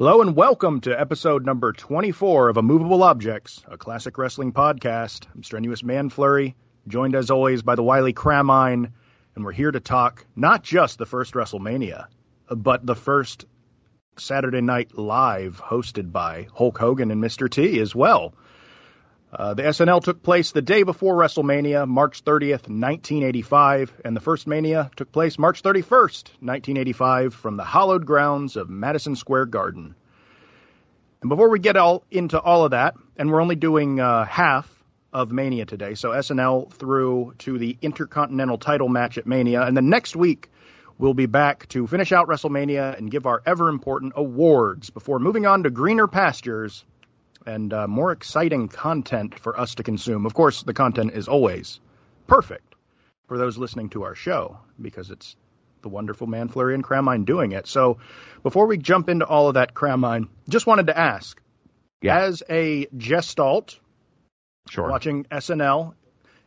Hello and welcome to episode number 24 of Immovable Objects, a classic wrestling podcast. I'm Strenuous Man Flurry, joined as always by the wily Cramine, and we're here to talk not just the first WrestleMania, but the first Saturday Night Live hosted by Hulk Hogan and Mr. T as well. Uh, the SNL took place the day before WrestleMania, March 30th, 1985, and the first Mania took place March 31st, 1985, from the hallowed grounds of Madison Square Garden. And before we get all into all of that, and we're only doing uh, half of Mania today, so SNL through to the Intercontinental title match at Mania, and then next week we'll be back to finish out WrestleMania and give our ever important awards before moving on to greener pastures and uh, more exciting content for us to consume. Of course, the content is always perfect for those listening to our show because it's the wonderful man Flurry and Cramine doing it. So before we jump into all of that, Cramine, just wanted to ask, Yeah. as a gestalt Sure. watching SNL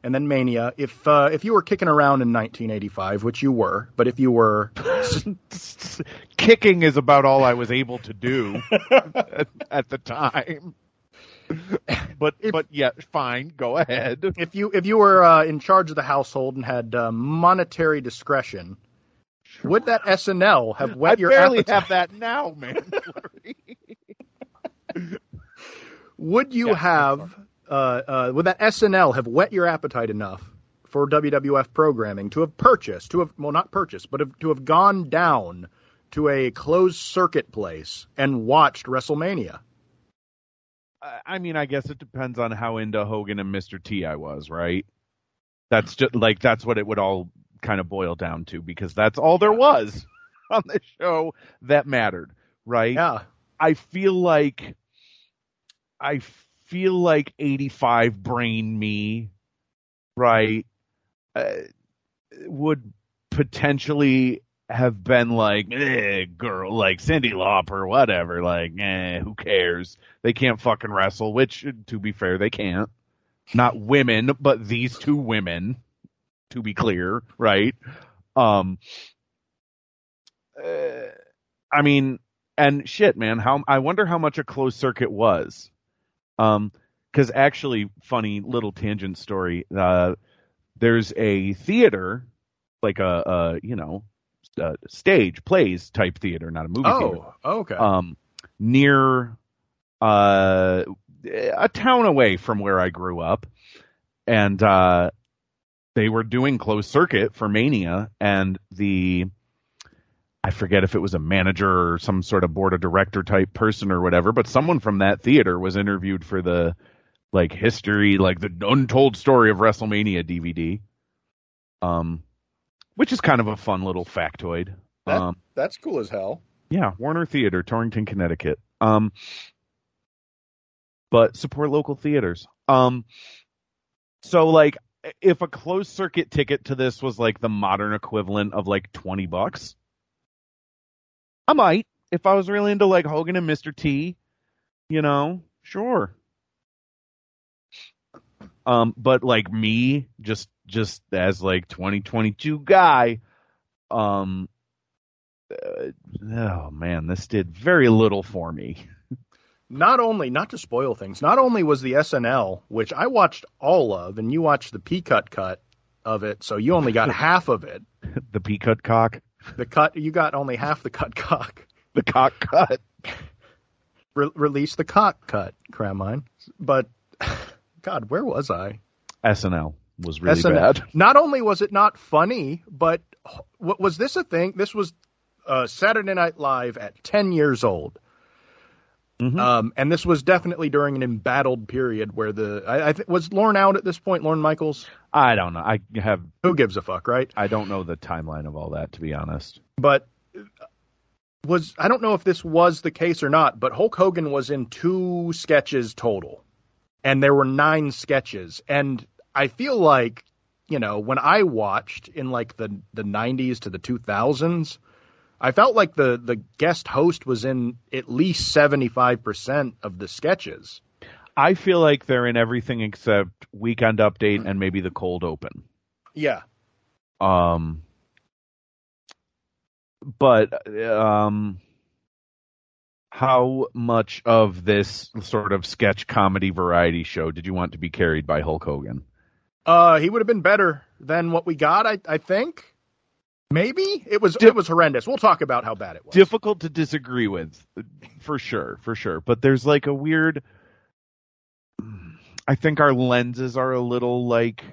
and then Mania, if uh, if you were kicking around in 1985, which you were, but if you were Kicking is about all I was able to do at, at the time. But If- but yeah, fine. Go ahead. if you if you were uh, in charge of the household and had uh, monetary discretion, would that SNL have whet I your barely appetite? have that now, man. Would you Yeah, have uh, uh, would that SNL have whet your appetite enough for WWF programming to have purchased to have well not purchased but have, to have gone down to a closed circuit place and watched WrestleMania? I- mean, I guess it depends on how into Hogan and Mr. T I was, right? That's just like that's what it would all kind of boil down to because that's all there was on the show that mattered, right? Yeah, I feel like I feel like 85 brain me, right, uh, would potentially have been like, eh, girl, like Cyndi Lauper, whatever, like, eh, who cares? They can't fucking wrestle, which, to be fair, they can't. Not women, but these two women, to be clear, right? Um, uh, I mean, and shit, man, how I wonder how much a closed circuit was. Um, because actually, funny little tangent story. Uh, there's a theater, like a, a you know, a stage plays type theater, not a movie theater Oh, okay. um, near uh, a town away from where I grew up, and uh, they were doing closed circuit for Mania, and the I forget if it was a manager or some sort of board of director type person or whatever, but someone from that theater was interviewed for the like history, like the untold story of WrestleMania DVD. Um, which is kind of a fun little factoid. That- um, That's cool as hell. yeah, Warner Theater, Torrington, Connecticut. Um, but support local theaters. Um, so like, if a closed circuit ticket to this was like the modern equivalent of like twenty bucks, I might if I was really into like Hogan and Mr. T. You know, sure. Um, but like me, just just as like 2022 guy, um, uh, oh man, this did very little for me. Not only, not to spoil things, not only was the SNL, which I watched all of, and you watched the P cut cut of it, so you only got half of it. the pea cut cock, The cut, you got only half the cut cock. the cock cut. Re- release the cock cut, Cramine. But God, where was I? SNL was really SNL. bad. Not only was it not funny, but what was this a thing? This was uh, Saturday Night Live at ten years old. Mhm. Um, and this was definitely during an embattled period where the I, I th- was Lorne out at this point. Lorne Michaels, I don't know. I have. who gives a fuck, right? I don't know the timeline of all that to be honest. But was I don't know if this was the case or not, but Hulk Hogan was in two sketches total, and there were nine sketches, and I feel like you know when I watched in like the the 90s to the 2000s. I felt like the, the guest host was in at least 75% of the sketches. I feel like they're in everything except Weekend Update and maybe the Cold Open. Yeah. Um, but um, how much of this sort of sketch comedy variety show did you want to be carried by Hulk Hogan? Uh, he would have been better than what we got. I I think. Maybe it was it was horrendous. We'll talk about how bad it was. Difficult to disagree with, for sure, for sure. But there's like a weird. I think our lenses are a little like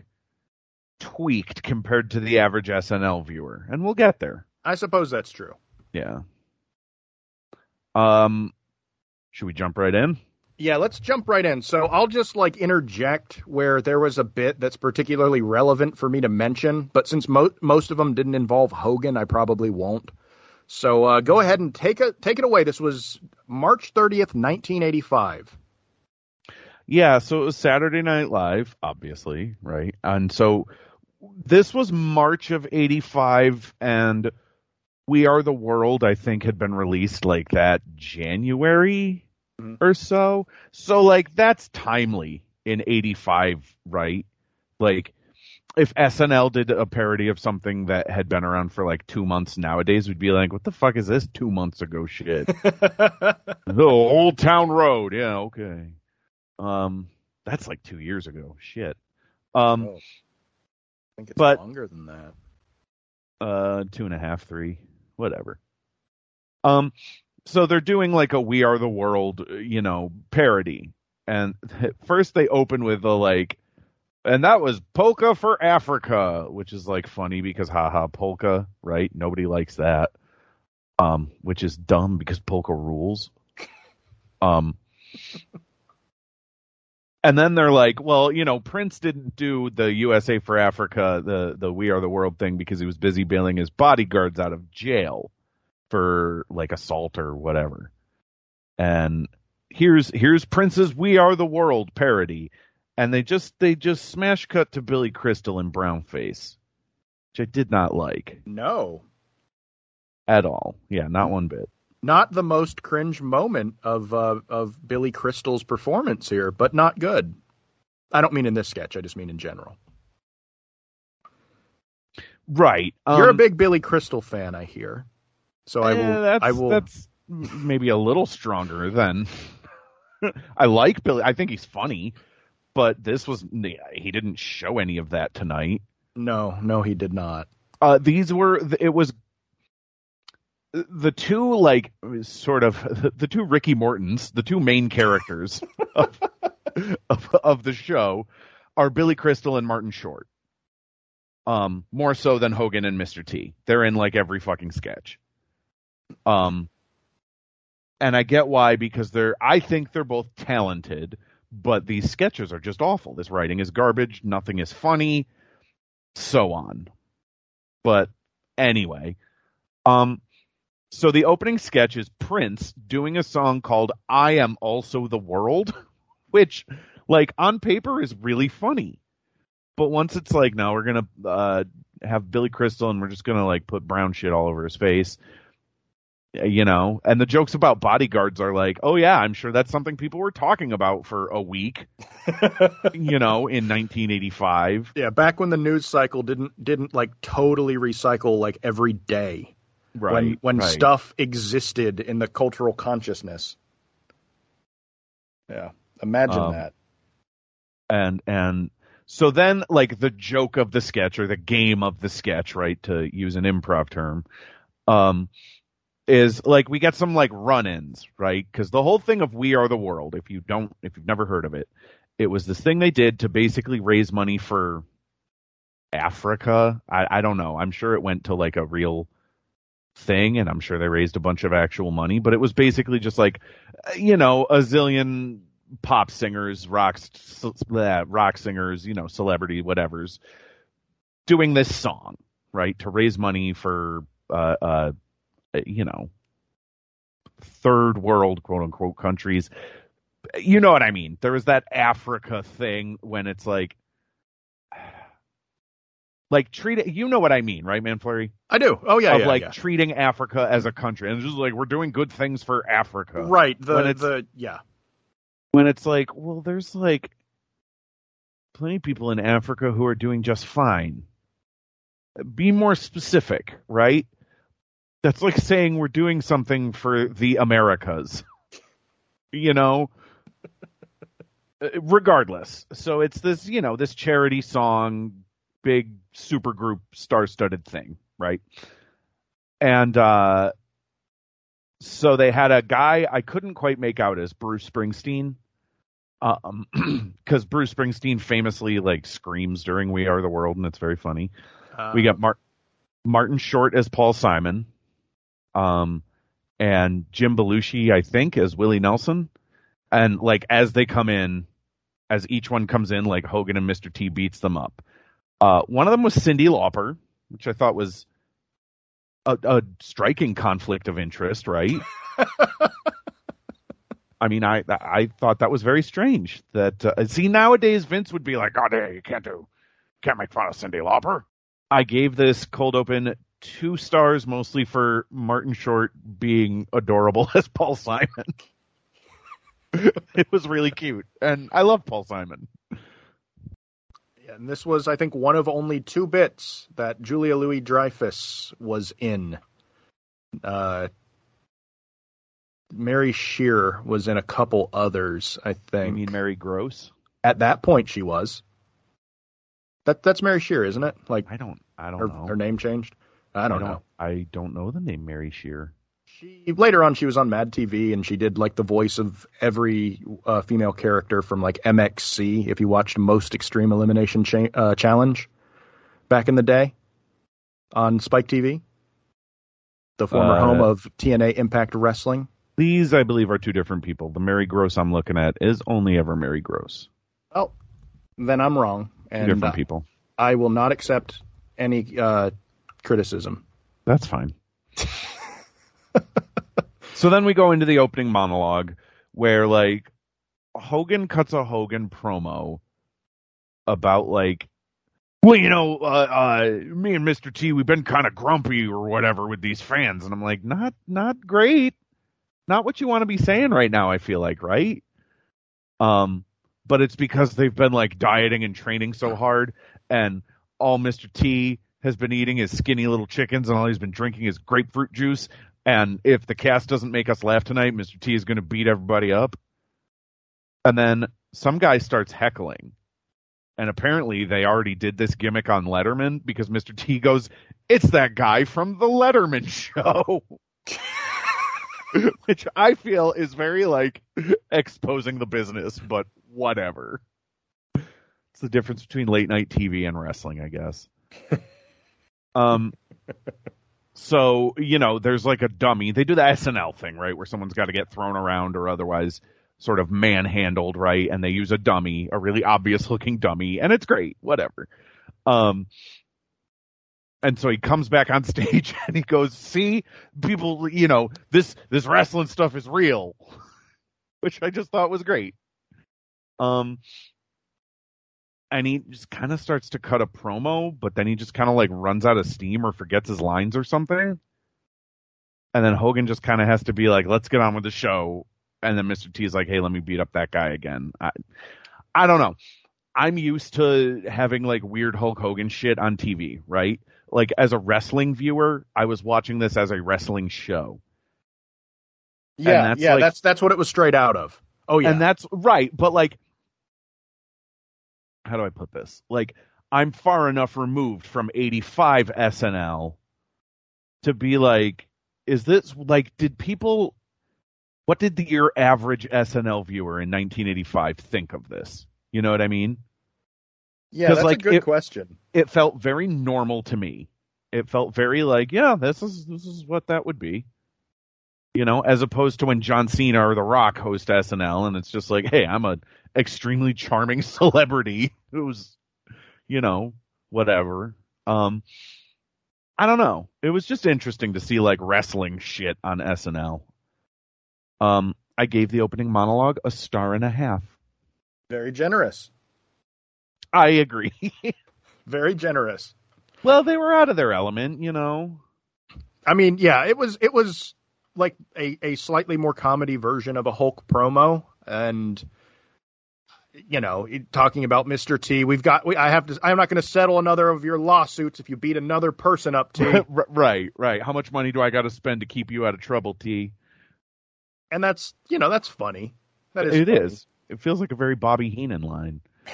tweaked compared to the average SNL viewer, and we'll get there. I suppose that's true. Yeah. Um, should we jump right in? Yeah, let's jump right in. So I'll just like interject where there was a bit that's particularly relevant for me to mention, but since mo- most of them didn't involve Hogan, I probably won't. So uh, go ahead and take it take it away. This was March 30th, 1985. Yeah, so it was Saturday Night Live, obviously, right? And so this was March of 85 and We Are the World I think had been released like that January mm-hmm. or so. So like that's timely in 85, right? Like if SNL did a parody of something that had been around for like two months nowadays, we'd be like, what the fuck is this two months ago shit? the Old Town Road. Yeah, okay. Um, that's like two years ago. Shit. Um, oh, I think it's but, longer than that. Uh, two and a half, three, whatever. Um, so they're doing like a We Are the World, you know, parody. And first they open with the like, and that was polka for Africa, which is like funny because haha polka, right? Nobody likes that. Um, which is dumb because polka rules. Um, and then they're like, well, you know, Prince didn't do the USA for Africa, the the We Are the World thing because he was busy bailing his bodyguards out of jail for like assault or whatever. And here's here's Prince's We Are the World parody. And they just they just smash cut to Billy Crystal in brown face. Which I did not like. No. At all. Yeah, not one bit. Not the most cringe moment of uh, of Billy Crystal's performance here, but not good. I don't mean in this sketch, I just mean in general. Right. Um, You're a um, big Billy Crystal fan, I hear. So I will. that's, I will. That's maybe a little stronger than. I like Billy. I think he's funny, but this was he didn't show any of that tonight. No, no, he did not. Uh, these were it was the two like sort of the two Ricky Mortons, the two main characters of, of, of the show are Billy Crystal and Martin Short. Um, more so than Hogan and Mr. T. They're in like every fucking sketch. Um, and I get why because they're. I think they're both talented, but these sketches are just awful. This writing is garbage. Nothing is funny, so on. But anyway, um, so the opening sketch is Prince doing a song called "I Am Also the World," which, like on paper, is really funny. But once it's like, no, we're gonna uh, have Billy Crystal and we're just gonna like put brown shit all over his face you know? And the jokes about bodyguards are like oh yeah i'm sure that's something people were talking about for a week you know in 1985 yeah back when the news cycle didn't didn't like totally recycle like every day right when when right. stuff existed in the cultural consciousness yeah imagine um, that and and so then like the joke of the sketch or the game of the sketch right to use an improv term um is like we get some like run-ins, right? Because the whole thing of We Are the World, if you don't, if you've never heard of it, it was this thing they did to basically raise money for Africa. I, I don't know. I'm sure it went to like a real thing, and I'm sure they raised a bunch of actual money. But it was basically just like, you know, a zillion pop singers, rock, rock singers, you know, celebrity, whatever's doing this song, right, to raise money for uh, uh, you know, third world quote unquote countries. You know what I mean? There was that Africa thing when it's like, like treat it. You know what I mean, right, man? Flurry? I do. Oh yeah, of yeah, like yeah. treating Africa as a country and just like we're doing good things for Africa, right? The the yeah. When it's like, well, there's like plenty of people in Africa who are doing just fine. Be more specific, right? That's like saying we're doing something for the Americas. you know? Uh, Regardless. So it's this, you know, this charity song, big super group star studded thing, right? And uh so they had a guy I couldn't quite make out as Bruce Springsteen. Um, because Bruce Springsteen famously like screams during "We Are the World" and it's very funny. Uh, we got Mar- Martin Short as Paul Simon, um, and Jim Belushi, I think, as Willie Nelson. And like as they come in, as each one comes in, like Hogan and Mr. T beats them up. Uh, one of them was Cyndi Lauper, which I thought was a, a striking conflict of interest, right? I mean, I I thought that was very strange. That uh, see nowadays Vince would be like, "Oh, there you can't do, can't make fun of Cyndi Lauper." I gave this cold open two stars, mostly for Martin Short being adorable as Paul Simon. it was really cute, and I love Paul Simon. And this was, I think, one of only two bits that Julia Louis Dreyfus was in. Uh, Mary Scheer was in a couple others, I I think. mean, Mary Gross. At that point, she was. That that's Mary Scheer, isn't it? Like I don't, I don't her, know. her name changed. I don't, know. I don't know the name Mary Scheer. She later on she was on Mad TV and she did like the voice of every uh, female character from like MXC. If you watched Most Extreme Elimination cha- uh, Challenge back in the day on Spike TV, the former Uh, home of TNA Impact Wrestling. These, I believe, are two different people. The Mary Gross I'm looking at is only ever Mary Gross. Well, then I'm wrong, Two different people. I will not accept any uh, criticism. That's fine. so then we go into the opening monologue where like Hogan cuts a Hogan promo about like well, you know, uh, uh, me and Mr. T, we've been kind of grumpy or whatever with these fans, and I'm like, not, not great, not what you want to be saying right now. I feel like, right? Um, but it's because they've been like dieting and training so hard, and all Mr. T has been eating is skinny little chickens, and all he's been drinking is grapefruit juice. And if the cast doesn't make us laugh tonight, Mr. T is going to beat everybody up. And then some guy starts heckling. And apparently they already did this gimmick on Letterman because Mr. T goes, It's that guy from the Letterman show. Which I feel is very like exposing the business, but whatever. It's the difference between late night TV and wrestling, I guess. um so, you know, there's like a dummy. They do the SNL thing, right, where someone's got to get thrown around or otherwise sort of manhandled, right? And they use a dummy, a really obvious looking dummy, and it's great, whatever. Um, and so he comes back on stage and he goes, "See, people, you know, this this wrestling stuff is real," which I just thought was great. Um, and he just kind of starts to cut a promo, but then he just kind of like runs out of steam or forgets his lines or something. And then Hogan just kind of has to be like, "Let's get on with the show." And then Mr. T is like, "Hey, let me beat up that guy again." I, I don't know. I'm used to having like weird Hulk Hogan shit on TV, right? Like as a wrestling viewer, I was watching this as a wrestling show. Yeah, that's yeah, like- that's that's what it was straight out of. Oh yeah, And that's right, but like how do I put this? Like I'm far enough removed from 85 SNL to be like is this like did people what did the your average SNL viewer in 1985 think of this? You know what I mean? yeah, that's like, a good it- question. It felt very normal to me. It felt very like, yeah, this is this is what that would be. You know, as opposed to when John Cena or The Rock host SNL and it's just like, hey, I'm a extremely charming celebrity who's, you know, whatever. Um I don't know. It was just interesting to see like wrestling shit on SNL. Um I gave the opening monologue a star and a half. Very generous. I agree. Very generous. well, they were out of their element, you know. I mean, yeah, it was it was like a, a slightly more comedy version of a Hulk promo, and you know, talking about Mr. T. We've got. We, I have to. I'm not going to settle another of your lawsuits if you beat another person up, T. right, right. How much money do I got to spend to keep you out of trouble, T? And that's you know that's funny. That is. It funny. is. It feels like a very Bobby Heenan line.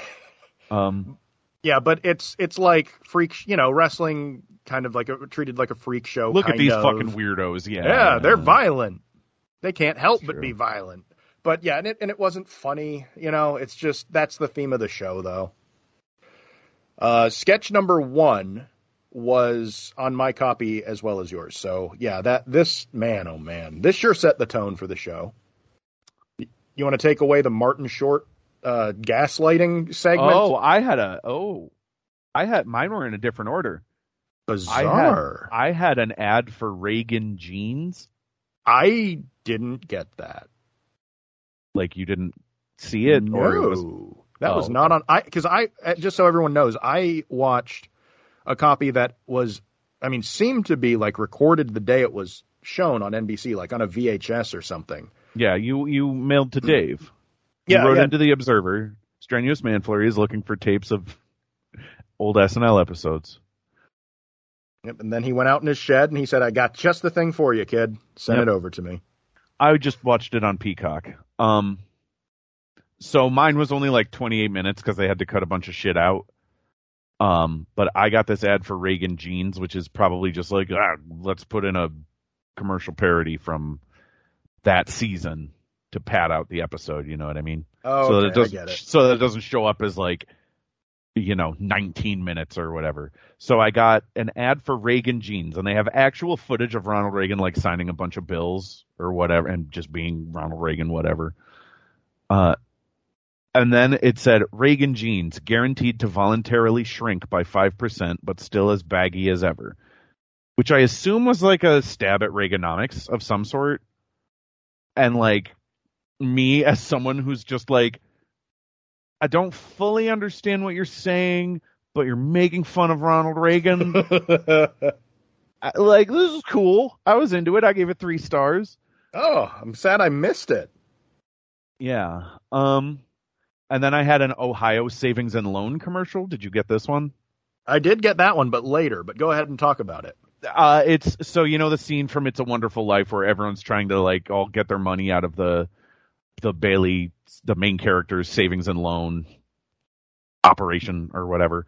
Um. Yeah, but it's it's like freak. You know, wrestling kind of like a, treated like a freak show. Look at these of. fucking weirdos. Yeah. Yeah, they're violent. They can't help but be violent. But yeah, and it and it wasn't funny. You know, it's just that's the theme of the show, though. Uh, sketch number one was on my copy as well as yours. So yeah, that this man, oh man, this sure set the tone for the show. You want to take away the Martin Short uh, gaslighting segment? Oh, I had a. Oh, I had mine were in a different order. bizarre! I had an ad for Reagan jeans. I, didn't get that. Like you didn't see it, no, or it was that was Oh. not on. I because I uh, just so everyone knows, I watched a copy that was, I mean, seemed to be like recorded the day it was shown on NBC, like on a VHS or something. yeah. You you mailed to Dave. Yeah, wrote yeah. into the Observer. Strenuous Manflurry is looking for tapes of old SNL episodes. Yep, and then he went out in his shed and he said, "I got just the thing for you, kid. Send Yep. it over to me." I just watched it on Peacock. Um, so mine was only like 28 minutes because they had to cut a bunch of shit out. Um, but I got this ad for Reagan jeans, which is probably just like, ah, let's put in a commercial parody from that season to pad out the episode. You know what I mean? Oh, so that it I doesn't, get it. so that it doesn't show up as like, you know, 19 minutes or whatever. So I got an ad for Reagan jeans, and they have actual footage of Ronald Reagan like signing a bunch of bills or whatever, and just being Ronald Reagan, whatever. Uh, and then it said Reagan jeans guaranteed to voluntarily shrink by five percent, but still as baggy as ever, which I assume was like a stab at Reaganomics of some sort. And like me as someone who's just like, I don't fully understand what you're saying, but you're making fun of Ronald Reagan. I- like this is cool. I was into it. I gave it three stars. oh, I'm sad I missed it. Yeah. Um, and then I had an Ohio savings and loan commercial. Did you get this one? I did get that one, but later. But go ahead and talk about it. Uh, it's so you know the scene from It's a Wonderful Life where everyone's trying to like all get their money out of the the Bailey, the main character's savings and loan operation or whatever.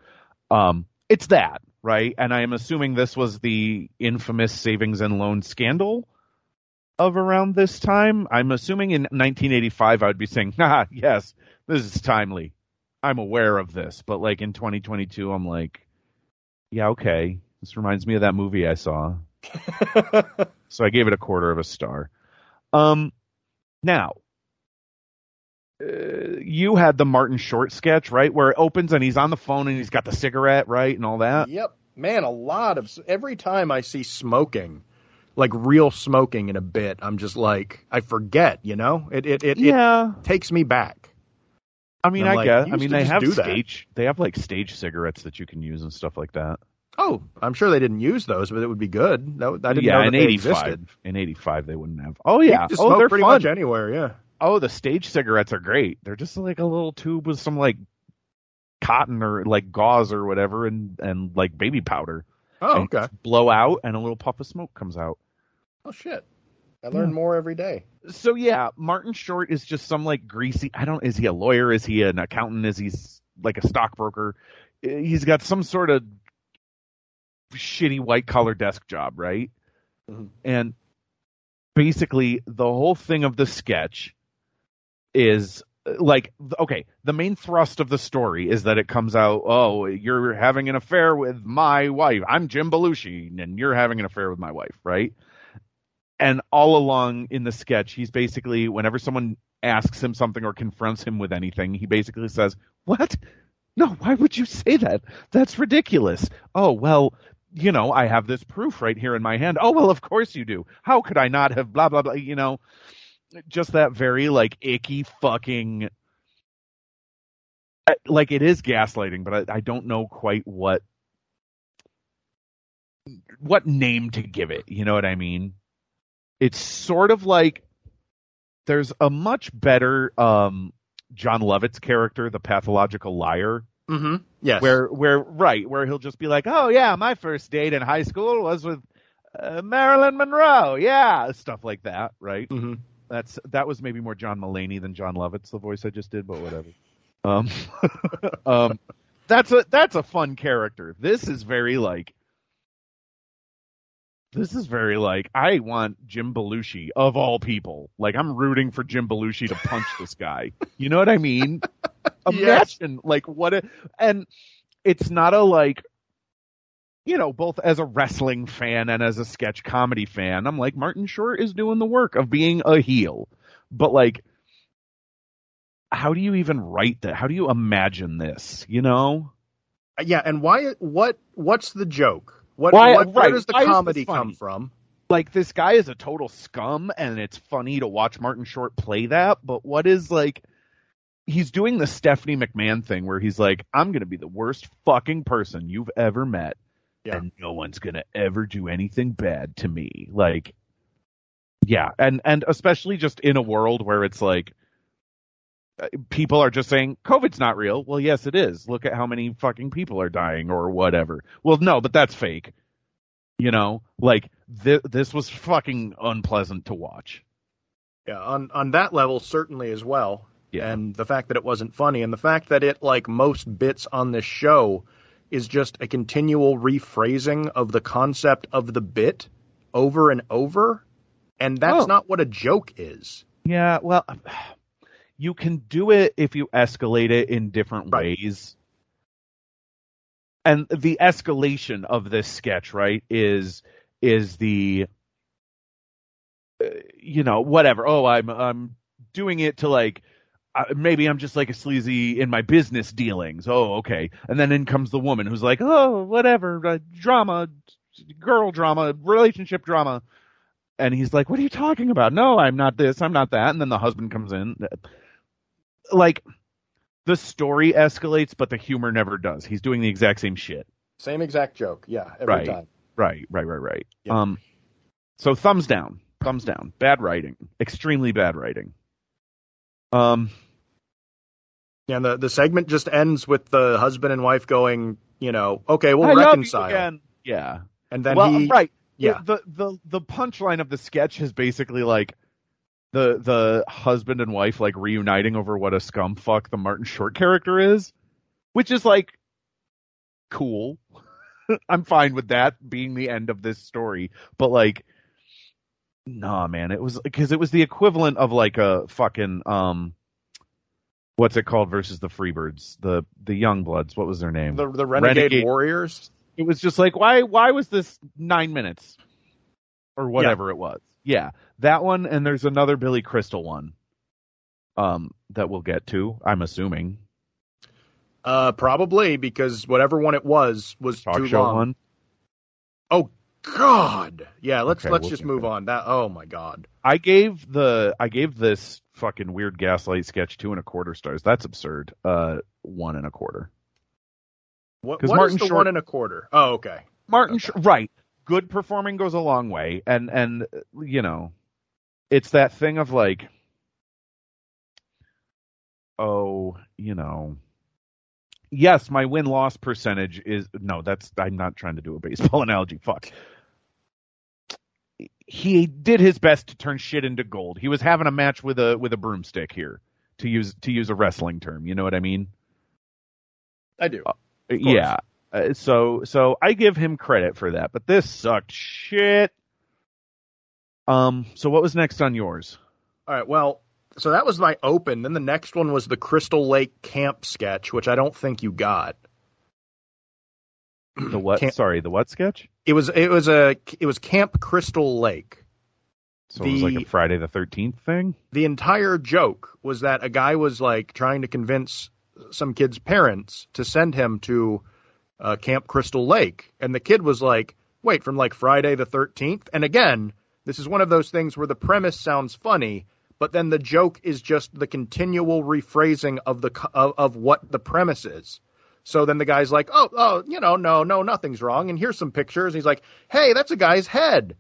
Um, it's that right, and I am assuming this was the infamous savings and loan scandal of around this time. I'm assuming in 1985 I would be saying, ah, yes, this is timely. I'm aware of this, but like in 2022, I'm like, yeah, okay. This reminds me of that movie I saw. So I gave it a quarter of a star. Um, now, uh, you had the Martin Short sketch, right? Where it opens and he's on the phone and he's got the cigarette, right? And all that. Yep, man, a lot of every time I see smoking, like real smoking in a bit, I'm just like I forget, you know. It it it, Yeah. it takes me back. I mean, I'm like, guess. I mean, they have do that. stage. They have like stage cigarettes that you can use and stuff like that. Oh, I'm sure they didn't use those, but it would be good. That, I didn't yeah, know that in they '85. existed. In '85, they wouldn't have. Oh yeah. Oh, they're pretty fun. much anywhere. Yeah. Oh, the stage cigarettes are great. They're just like a little tube with some like cotton or like gauze or whatever, and and like baby powder. Oh, And okay. Blow out, and a little puff of smoke comes out. Oh shit. I learn more every day. So yeah, Martin Short is just some like greasy. I don't. Is he a lawyer? Is he an accountant? Is he like a stockbroker? He's got some sort of shitty white collar desk job, right? Mhm. And basically, the whole thing of the sketch is like okay the main thrust of the story is that it comes out oh you're having an affair with my wife. I'm jim belushi and you're having an affair with my wife right? And all along in the sketch he's basically whenever someone asks him something or confronts him with anything he basically says what? No why would you say that? That's ridiculous. Oh well you know i have this proof right here in my hand. Oh well of course you do. How could i not have blah blah blah you know just that very like icky fucking like it is gaslighting but I, I don't know quite what what name to give it you know what i mean it's sort of like there's a much better um Jon Lovitz character, the pathological liar. Mm-hmm. Yes. Where where right where he'll just be like, oh yeah, my first date in high school was with uh, Marilyn Monroe, yeah, stuff like that, right? Mm-hmm. That's that was maybe more John Mulaney than Jon Lovitz the voice I just did, but whatever. Um, um, that's a that's a fun character. This is very like this is very like I want Jim Belushi of all people. Like I'm rooting for Jim Belushi to punch this guy. You know what I mean? Imagine yes. like what a, and it's not a like you know, both as a wrestling fan and as a sketch comedy fan, I'm like Martin Short is doing the work of being a heel. But like how do you even write that? How do you imagine this, you know? Yeah, and why what what's the joke? What, why, what right. where does the comedy come from? Like this guy is a total scum and it's funny to watch Martin Short play that, but what is like he's doing the Stephanie McMahon thing where he's like, I'm gonna be the worst fucking person you've ever met. Yeah. And no one's gonna ever do anything bad to me. Like Yeah, and and especially just in a world where it's like uh, people are just saying COVID's not real. Well, yes, it is. Look at how many fucking people are dying or whatever. Well, no, but that's fake. You know, like th- this was fucking unpleasant to watch. Yeah, on on that level certainly as well. Yeah. And the fact that it wasn't funny and the fact that it like most bits on this show is just a continual rephrasing of the concept of the bit over and over and that's oh. not what a joke is. Yeah, well you can do it if you escalate it in different right. ways. And the escalation of this sketch, right, is is the uh, you know whatever. Oh, I'm I'm doing it to like uh, maybe I'm just like a sleazy in my business dealings. Oh, okay. And then in comes the woman who's like, oh, whatever, uh, drama, girl drama, relationship drama. And he's like, what are you talking about? No, I'm not this, I'm not that. And then the husband comes in like the story escalates, but the humor never does. He's doing the exact same shit. Same exact joke, yeah, every right, time. Right, right, right, right. Um, so thumbs down, thumbs down. Bad writing, extremely bad writing. Um, yeah, and the the segment just ends with the husband and wife going, you know, okay, we'll I reconcile. Yeah, and then well, he, right, yeah. The the the punchline of the sketch is basically like the the husband and wife like reuniting over what a scum fuck the Martin Short character is, which is like cool. I'm fine with that being the end of this story, but like nah man, it was because it was the equivalent of like a fucking um what's it called versus the Freebirds, the the Young Bloods, what was their name? The the Renegade, Renegade Warriors. It was just like why why was this 9 minutes or whatever yeah. it was. Yeah, that one, and there's another Billy Crystal one um, that we'll get to. I'm assuming. Uh, probably because whatever one it was was Talk too long. one. Oh God, yeah. Let's okay, let's we'll just move there. on. That oh my God. I gave the I gave this fucking weird gaslight sketch two and a quarter stars. That's absurd. Uh, one and a quarter. What, what Martin is the Short, one and a quarter? Oh, okay. Martin, okay. right? good performing goes a long way and and you know it's that thing of like oh you know yes my win loss percentage is no that's i'm not trying to do a baseball analogy fuck he did his best to turn shit into gold he was having a match with a with a broomstick here to use to use a wrestling term you know what i mean i do uh, yeah uh, so so I give him credit for that, but this sucked shit. Um. So what was next on yours? All right. Well, so that was my open. Then the next one was the Crystal Lake camp sketch, which I don't think you got. The what? Camp, Sorry, the what sketch? It was it was a it was Camp Crystal Lake. So the, it was like a Friday the Thirteenth thing. The entire joke was that a guy was like trying to convince some kid's parents to send him to uh, Camp Crystal Lake. And the kid was like, wait, from like Friday the 13th? And again, this is one of those things where the premise sounds funny, but then the joke is just the continual rephrasing of the of, of what the premise is. So then the guy's like, "Oh, oh, you know, no, no, nothing's wrong." And here's some pictures. And he's like, "Hey, that's a guy's head,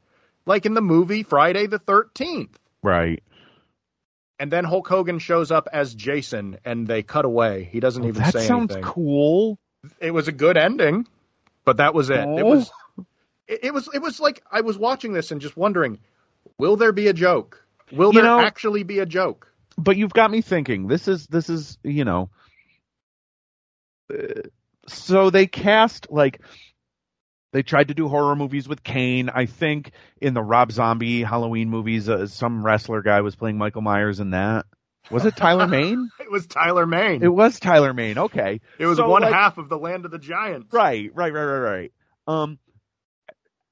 like in the movie Friday the 13th." Right. And then Hulk Hogan shows up as Jason, and they cut away. He doesn't oh, even say. that sounds cool. It was a good ending, but that was it. It Oh. was. It, it was. It was like I was watching this and just wondering, will there be a joke? Will You there know- actually be a joke? but you've got me thinking. This is this is you know. So they cast like they tried to do horror movies with Kane. I think in the Rob Zombie Halloween movies, uh, some wrestler guy was playing Michael Myers in that. Was it Tyler Mane? It was Tyler Mane. It was Tyler Mane. Okay, It was So, one like- half of the Land of the Giants. right, right, right, right, right. Um,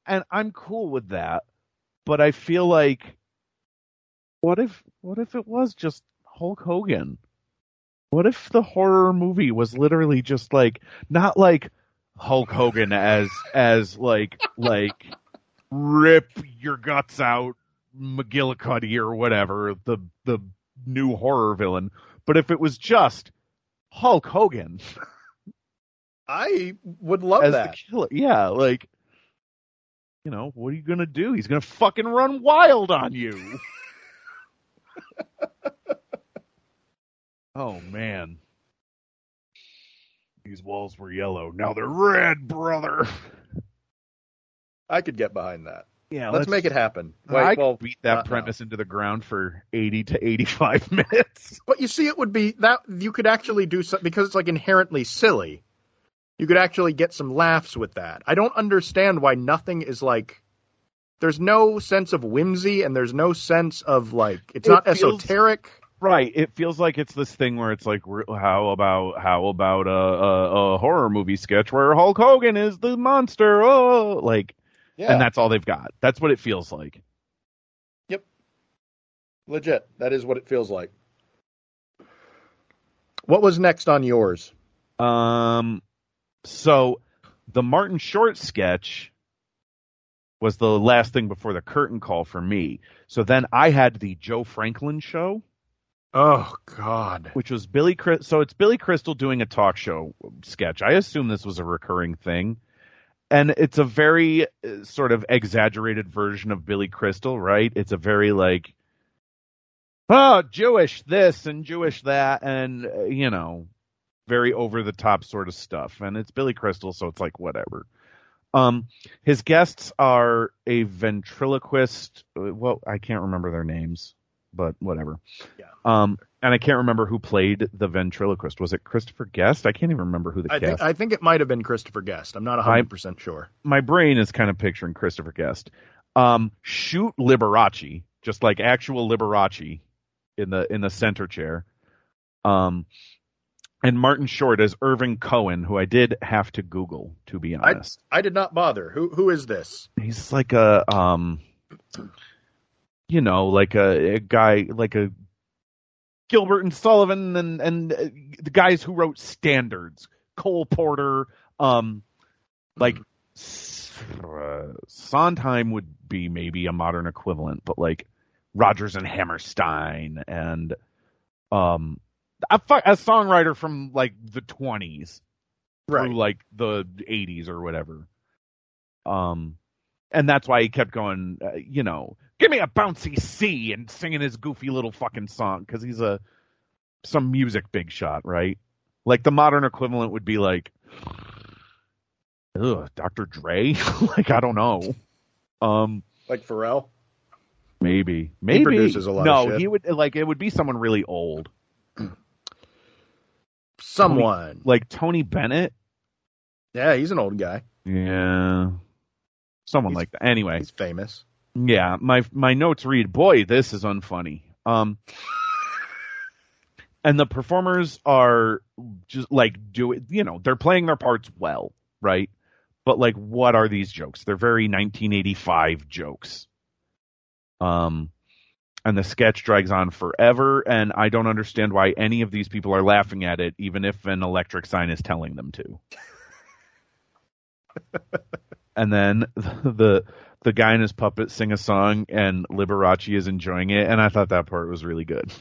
and I'm cool with that, but I feel like, what if, what if it was just Hulk Hogan? What if the horror movie was literally just like not like Hulk Hogan as as like like rip your guts out McGillicuddy or whatever the the new horror villain, but if it was just Hulk Hogan I would love as that. the killer. Yeah, like you know, what are you gonna do? He's gonna fucking run wild on you. oh man. These walls were yellow. Now they're red, brother. I could get behind that. Yeah, let's, make it happen. Wait, I well, could beat that now. premise into the ground for eighty to eighty-five minutes. But you see, it would be that you could actually do something because it's like inherently silly. You could actually get some laughs with that. I don't understand why nothing is like. There's no sense of whimsy and there's no sense of like it's It not feels- esoteric. Right. It feels like it's this thing where it's like, how about how about a, a, a horror movie sketch where Hulk Hogan is the monster? Oh, like, Yeah, and that's all they've got. That's what it feels like. Yep. Legit. That is what it feels like. What was next on yours? Um, so the Martin Short sketch was the last thing before the curtain call for me. So then I had the Joe Franklin show. Oh God. which was Billy Chris. So it's Billy Crystal doing a talk show sketch. I assume this was a recurring thing, and it's a very uh, sort of exaggerated version of Billy Crystal, right? It's a very like, oh, Jewish this and Jewish that, and uh, you know, very over the top sort of stuff. And it's Billy Crystal, so it's like whatever. Um, his guests are a ventriloquist. uh, Well, I can't remember their names, but whatever. Yeah. Um, and I can't remember who played the ventriloquist. Was it Christopher Guest? I can't even remember who the I cast. think I think it might have been Christopher Guest. I'm not 100 percent sure. My brain is kind of picturing Christopher Guest. Um, shoot Liberace, just like actual Liberace in the in the center chair. Um, and Martin Short as Irving Cohen, who I did have to Google to be honest. I did not bother. Who who is this? He's like a um, you know, like a, a guy like a Gilbert and Sullivan and and uh, the guys who wrote standards, Cole Porter, um, like S- uh, Sondheim would be maybe a modern equivalent, but like Rodgers and Hammerstein and um, a, a songwriter from like the twenties Right. through like the 80s or whatever. Um, and that's why he kept going, uh, you know, give me a bouncy C and singing his goofy little fucking song because he's a some music big shot, right? Like the modern equivalent would be like, ugh, Dr. Dre. like I don't know. Um, Like Pharrell. maybe, maybe produces a lot of no, he would like it would be someone really old, Someone. like Tony Bennett. Yeah, he's an old guy. Yeah, someone He's- like that. Anyway, He's famous. Yeah, my my notes read, "Boy, this is unfunny." Um, and the performers are just like do it, you know, they're playing their parts well, right? But like, what are these jokes? They're very 1985 jokes. Um, and the sketch drags on forever, and I don't understand why any of these people are laughing at it, even if an electric sign is telling them to. and then the the guy and his puppet sing a song and Liberace is enjoying it and I thought that part was really good.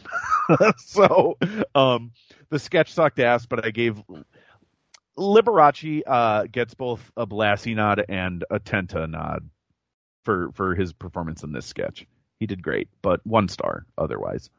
so um the sketch sucked ass, but I gave Liberace uh gets both a Blassie nod and a Tenta nod for for his performance in this sketch. He did great, but one star otherwise.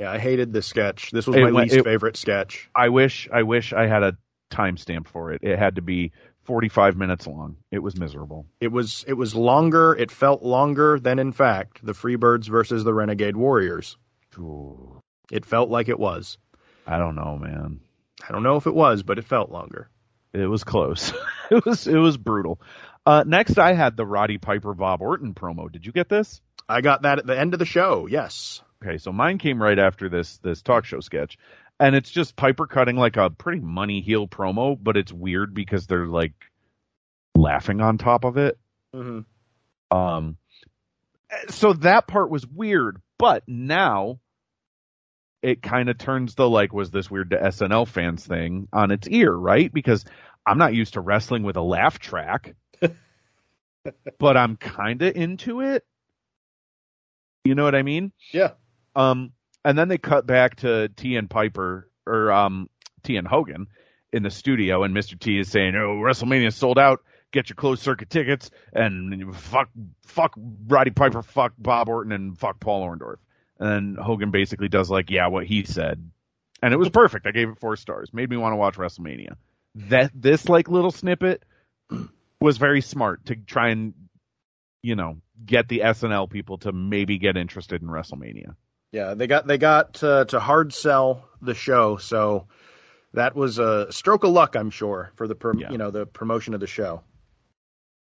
Yeah, I hated this sketch. This was It my least it- favorite sketch. I wish I wish I had a timestamp for it. It had to be 45 minutes long. It was miserable. It was it was longer. It felt longer than in fact the Freebirds versus the Renegade Warriors. Ooh, It felt like it was. I don't know, man. I don't know if it was, but it felt longer. It was close. it was it was brutal. Uh, next, I had the Roddy Piper Bob Orton promo. Did you get this? I got that at the end of the show. Yes. Okay, so mine came right after this this talk show sketch, and it's just Piper cutting like a pretty money heel promo, but it's weird because they're like laughing on top of it. Mm-hmm. Um, so that part was weird, but now it kind of turns the like, was this weird to SNL fans thing on its ear, right? Because I'm not used to wrestling with a laugh track, but I'm kind of into it. You know what I mean? Yeah. Um, and then they cut back to T and Piper or um T and Hogan in the studio, and Mr. T is saying, "Oh, WrestleMania sold out. Get your closed circuit tickets and fuck, fuck Roddy Piper, fuck Bob Orton, and fuck Paul Orndorff." And Hogan basically does like, "Yeah, what he said," and it was perfect. I gave it four stars. Made me want to watch WrestleMania. That this like little snippet was very smart to try and you know get the SNL people to maybe get interested in WrestleMania. Yeah, they got they got uh, to hard sell the show, so that was a stroke of luck, I'm sure, for the prom- Yeah. you know the promotion of the show.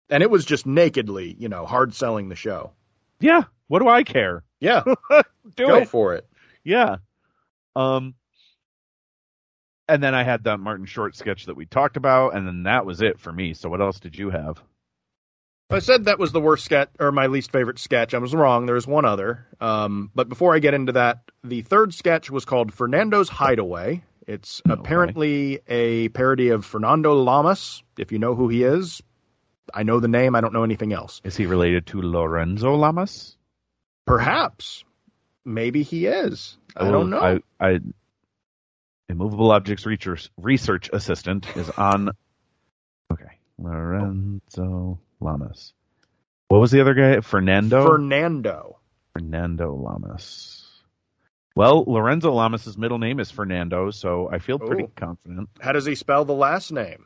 And it was just nakedly, you know, hard selling the show. Yeah, what do I care? Yeah, Do go it. for it. Yeah. Um and then I had that Martin Short sketch that we talked about, and then that was it for me. So what else did you have? I said that was the worst sketch or my least favorite sketch. I was wrong. There's one other. Um, but before I get into that, the third sketch was called Fernando's Hideaway. It's Okay. apparently a parody of Fernando Lamas. If you know who he is, I know the name. I don't know anything else. Is he related to Lorenzo Lamas? Perhaps, maybe he is. I don't know. I, I immovable objects research research assistant is on. Okay, Lorenzo Lamas. What was the other guy? Fernando. Fernando. Fernando Lamas. Well, Lorenzo Lamas's middle name is Fernando, so I feel pretty confident. How does he spell the last name?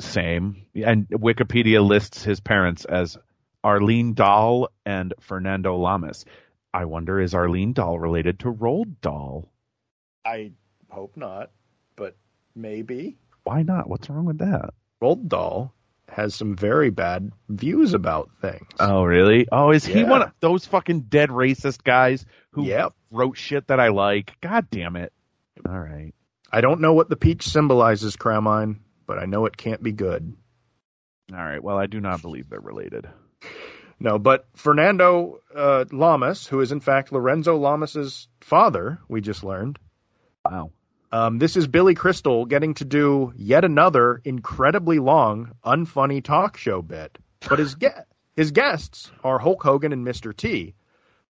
Same. And Wikipedia lists his parents as Arlene Dahl and Fernando Lamas. I wonder is Arlene Dahl related to Roald Dahl? I hope not, but maybe. Why not? What's wrong with that? Roald Dahl has some very bad views about things. Oh, really? Oh, is he one of those fucking dead racist guys who Yep. wrote shit that I like? God damn it. All right. I don't know what the peach symbolizes, Cramine, but I know it can't be good. All right. Well, I do not believe they're related. No, but Fernando uh, Lamas, who is in fact Lorenzo Lamas's father, we just learned. Wow. Um, this is Billy Crystal getting to do yet another incredibly long, unfunny talk show bit. But his ge- his guests are Hulk Hogan and Mr. T,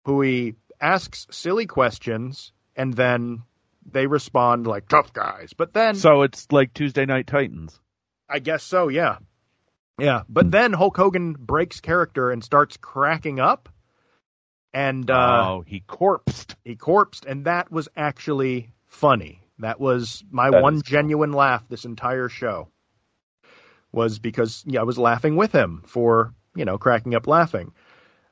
who he asks silly questions and then they respond like tough guys. But then So it's like Tuesday Night Titans. I guess so, yeah. Yeah. But then Hulk Hogan breaks character and starts cracking up. And uh, oh, he corpsed. he corpsed, and that was actually funny. That was my That one genuine laugh this entire show. Was because yeah, I was laughing with him for you know cracking up laughing.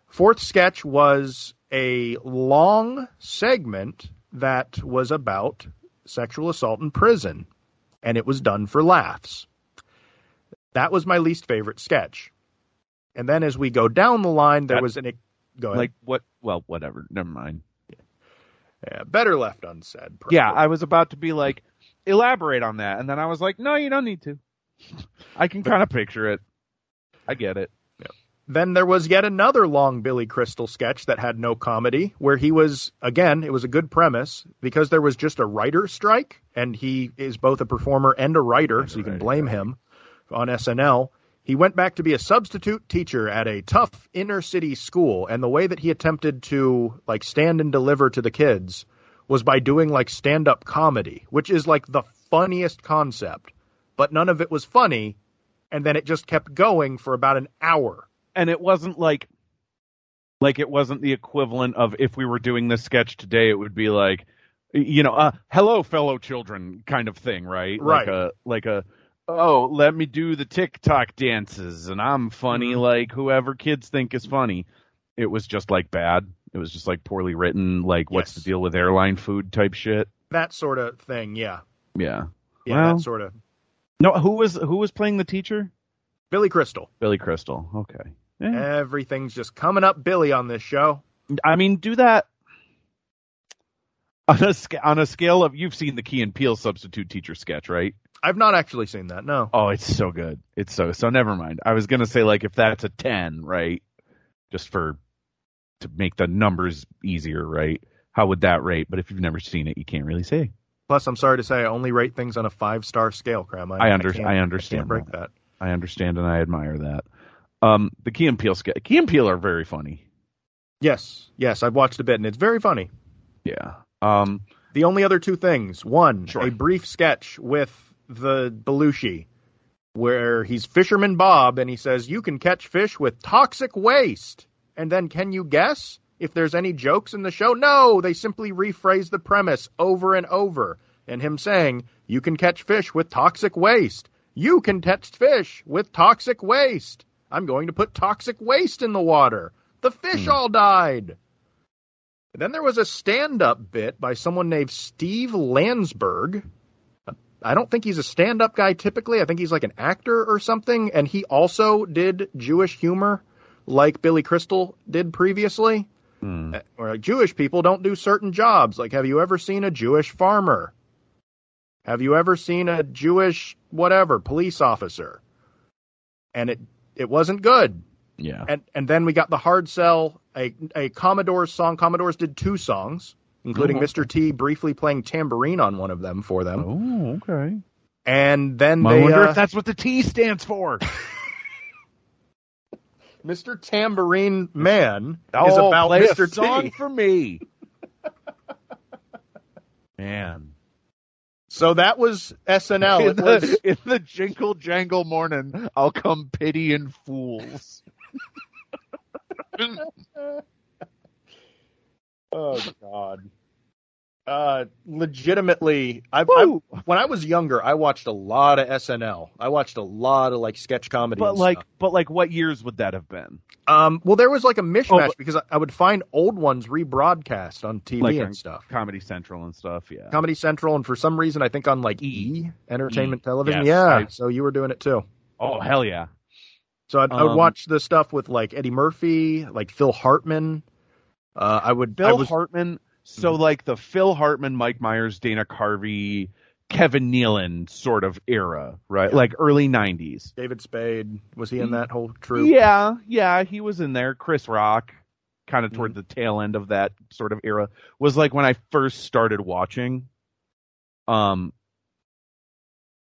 Fourth sketch was a long segment that was about sexual assault in prison, and it was done for laughs. That was my least favorite sketch. And then as we go down the line, there That- was an go ahead. Like what? Well, whatever. Never mind. Yeah, better left unsaid. Yeah. I was about to be like, elaborate on that, and then I was like, no, you don't need to. I can kind of picture it. I get it. Then there was yet another long Billy Crystal sketch that had no comedy, where he was, again, it was a good premise because there was just a writer strike, and he is both a performer and a writer, so you can blame him on SNL. He went back to be a substitute teacher at a tough inner city school, and the way that he attempted to like stand and deliver to the kids was by doing like stand up comedy, which is like the funniest concept, but none of it was funny, and then it just kept going for about an hour. And it wasn't like Like it wasn't the equivalent of if we were doing this sketch today, it would be like, you know, uh, hello, fellow children kind of thing, right? Right. Like a, like a, oh, let me do the TikTok dances and I'm funny Mhm. like whoever kids think is funny. It was just like bad. It was just like poorly written, like what's Yes. the deal with airline food type shit. That sort of thing. Yeah. Yeah. Yeah. Well- that sort of. No, who was who was playing the teacher? Billy Crystal. Billy Crystal. Okay. Yeah. Everything's just coming up Billy on this show. I mean, do that on a on a scale of you've seen the Key and Peele substitute teacher sketch, right? I've not actually seen that. No. Oh, it's so good. It's so so. Never mind. I was gonna say like if that's a ten, right? Just for to make the numbers easier, right? How would that rate? But if you've never seen it, you can't really say. Plus, I'm sorry to say, I only rate things on a five star scale, Cram. I under- can't- I understand can't break that. that. I understand and I admire that. Um, the Key and Peele sketch. Key and Peele are very funny. Yes, yes, I've watched a bit, and it's very funny. Yeah. Um, The only other two things: one, Sure. a brief sketch with the Belushi, where he's Fisherman Bob, and he says, "You can catch fish with toxic waste." And then, can you guess if there's any jokes in the show? No, they simply rephrase the premise over and over, and him saying, "You can catch fish with toxic waste." You can catch fish with toxic waste. I'm going to put toxic waste in the water. The fish Hmm. all died. Then there was a stand up bit by someone named Steve Landesberg. I don't think he's a stand up guy typically. I think he's like an actor or something. And he also did Jewish humor like Billy Crystal did previously. hmm. Or like Jewish people don't do certain jobs. Like, have you ever seen a Jewish farmer? Have you ever seen a Jewish whatever police officer? And it it wasn't good yeah. and and then we got the hard sell a a Commodores song. Commodores did two songs, including Oh, Mr. T briefly playing tambourine on one of them for them. Oh, okay. And then I they, wonder uh, if that's what the T stands for. Mr. Tambourine Man is Oh, about Mr. T. for me. Man, So that was SNL. in, was the, in the jingle jangle morning, I'll come pitying fools. Oh god. Uh, legitimately, I've, I've when I was younger, I watched a lot of SNL. I watched a lot of like sketch comedy. But and like, stuff. but like, what years would that have been? Um, well, there was like a mishmash Oh, but- because I, I would find old ones rebroadcast on TV Like and stuff. Comedy Central and stuff. Yeah. Comedy Central, and for some reason, I think on like E Entertainment E, Television. yes, yeah, I- so you were doing it too. oh hell yeah. So I'd, I would Um, watch the stuff with like Eddie Murphy, like Phil Hartman. Uh, I would. I was, Hartman. So Mhm. like the Phil Hartman, Mike Myers, Dana Carvey, Kevin Nealon sort of era, right? Yeah. Like early '90s. David Spade was he in that whole troop? Yeah, yeah, he was in there. Chris Rock, kind of Mm-hmm. toward the tail end of that sort of era, was like when I first started watching. Um,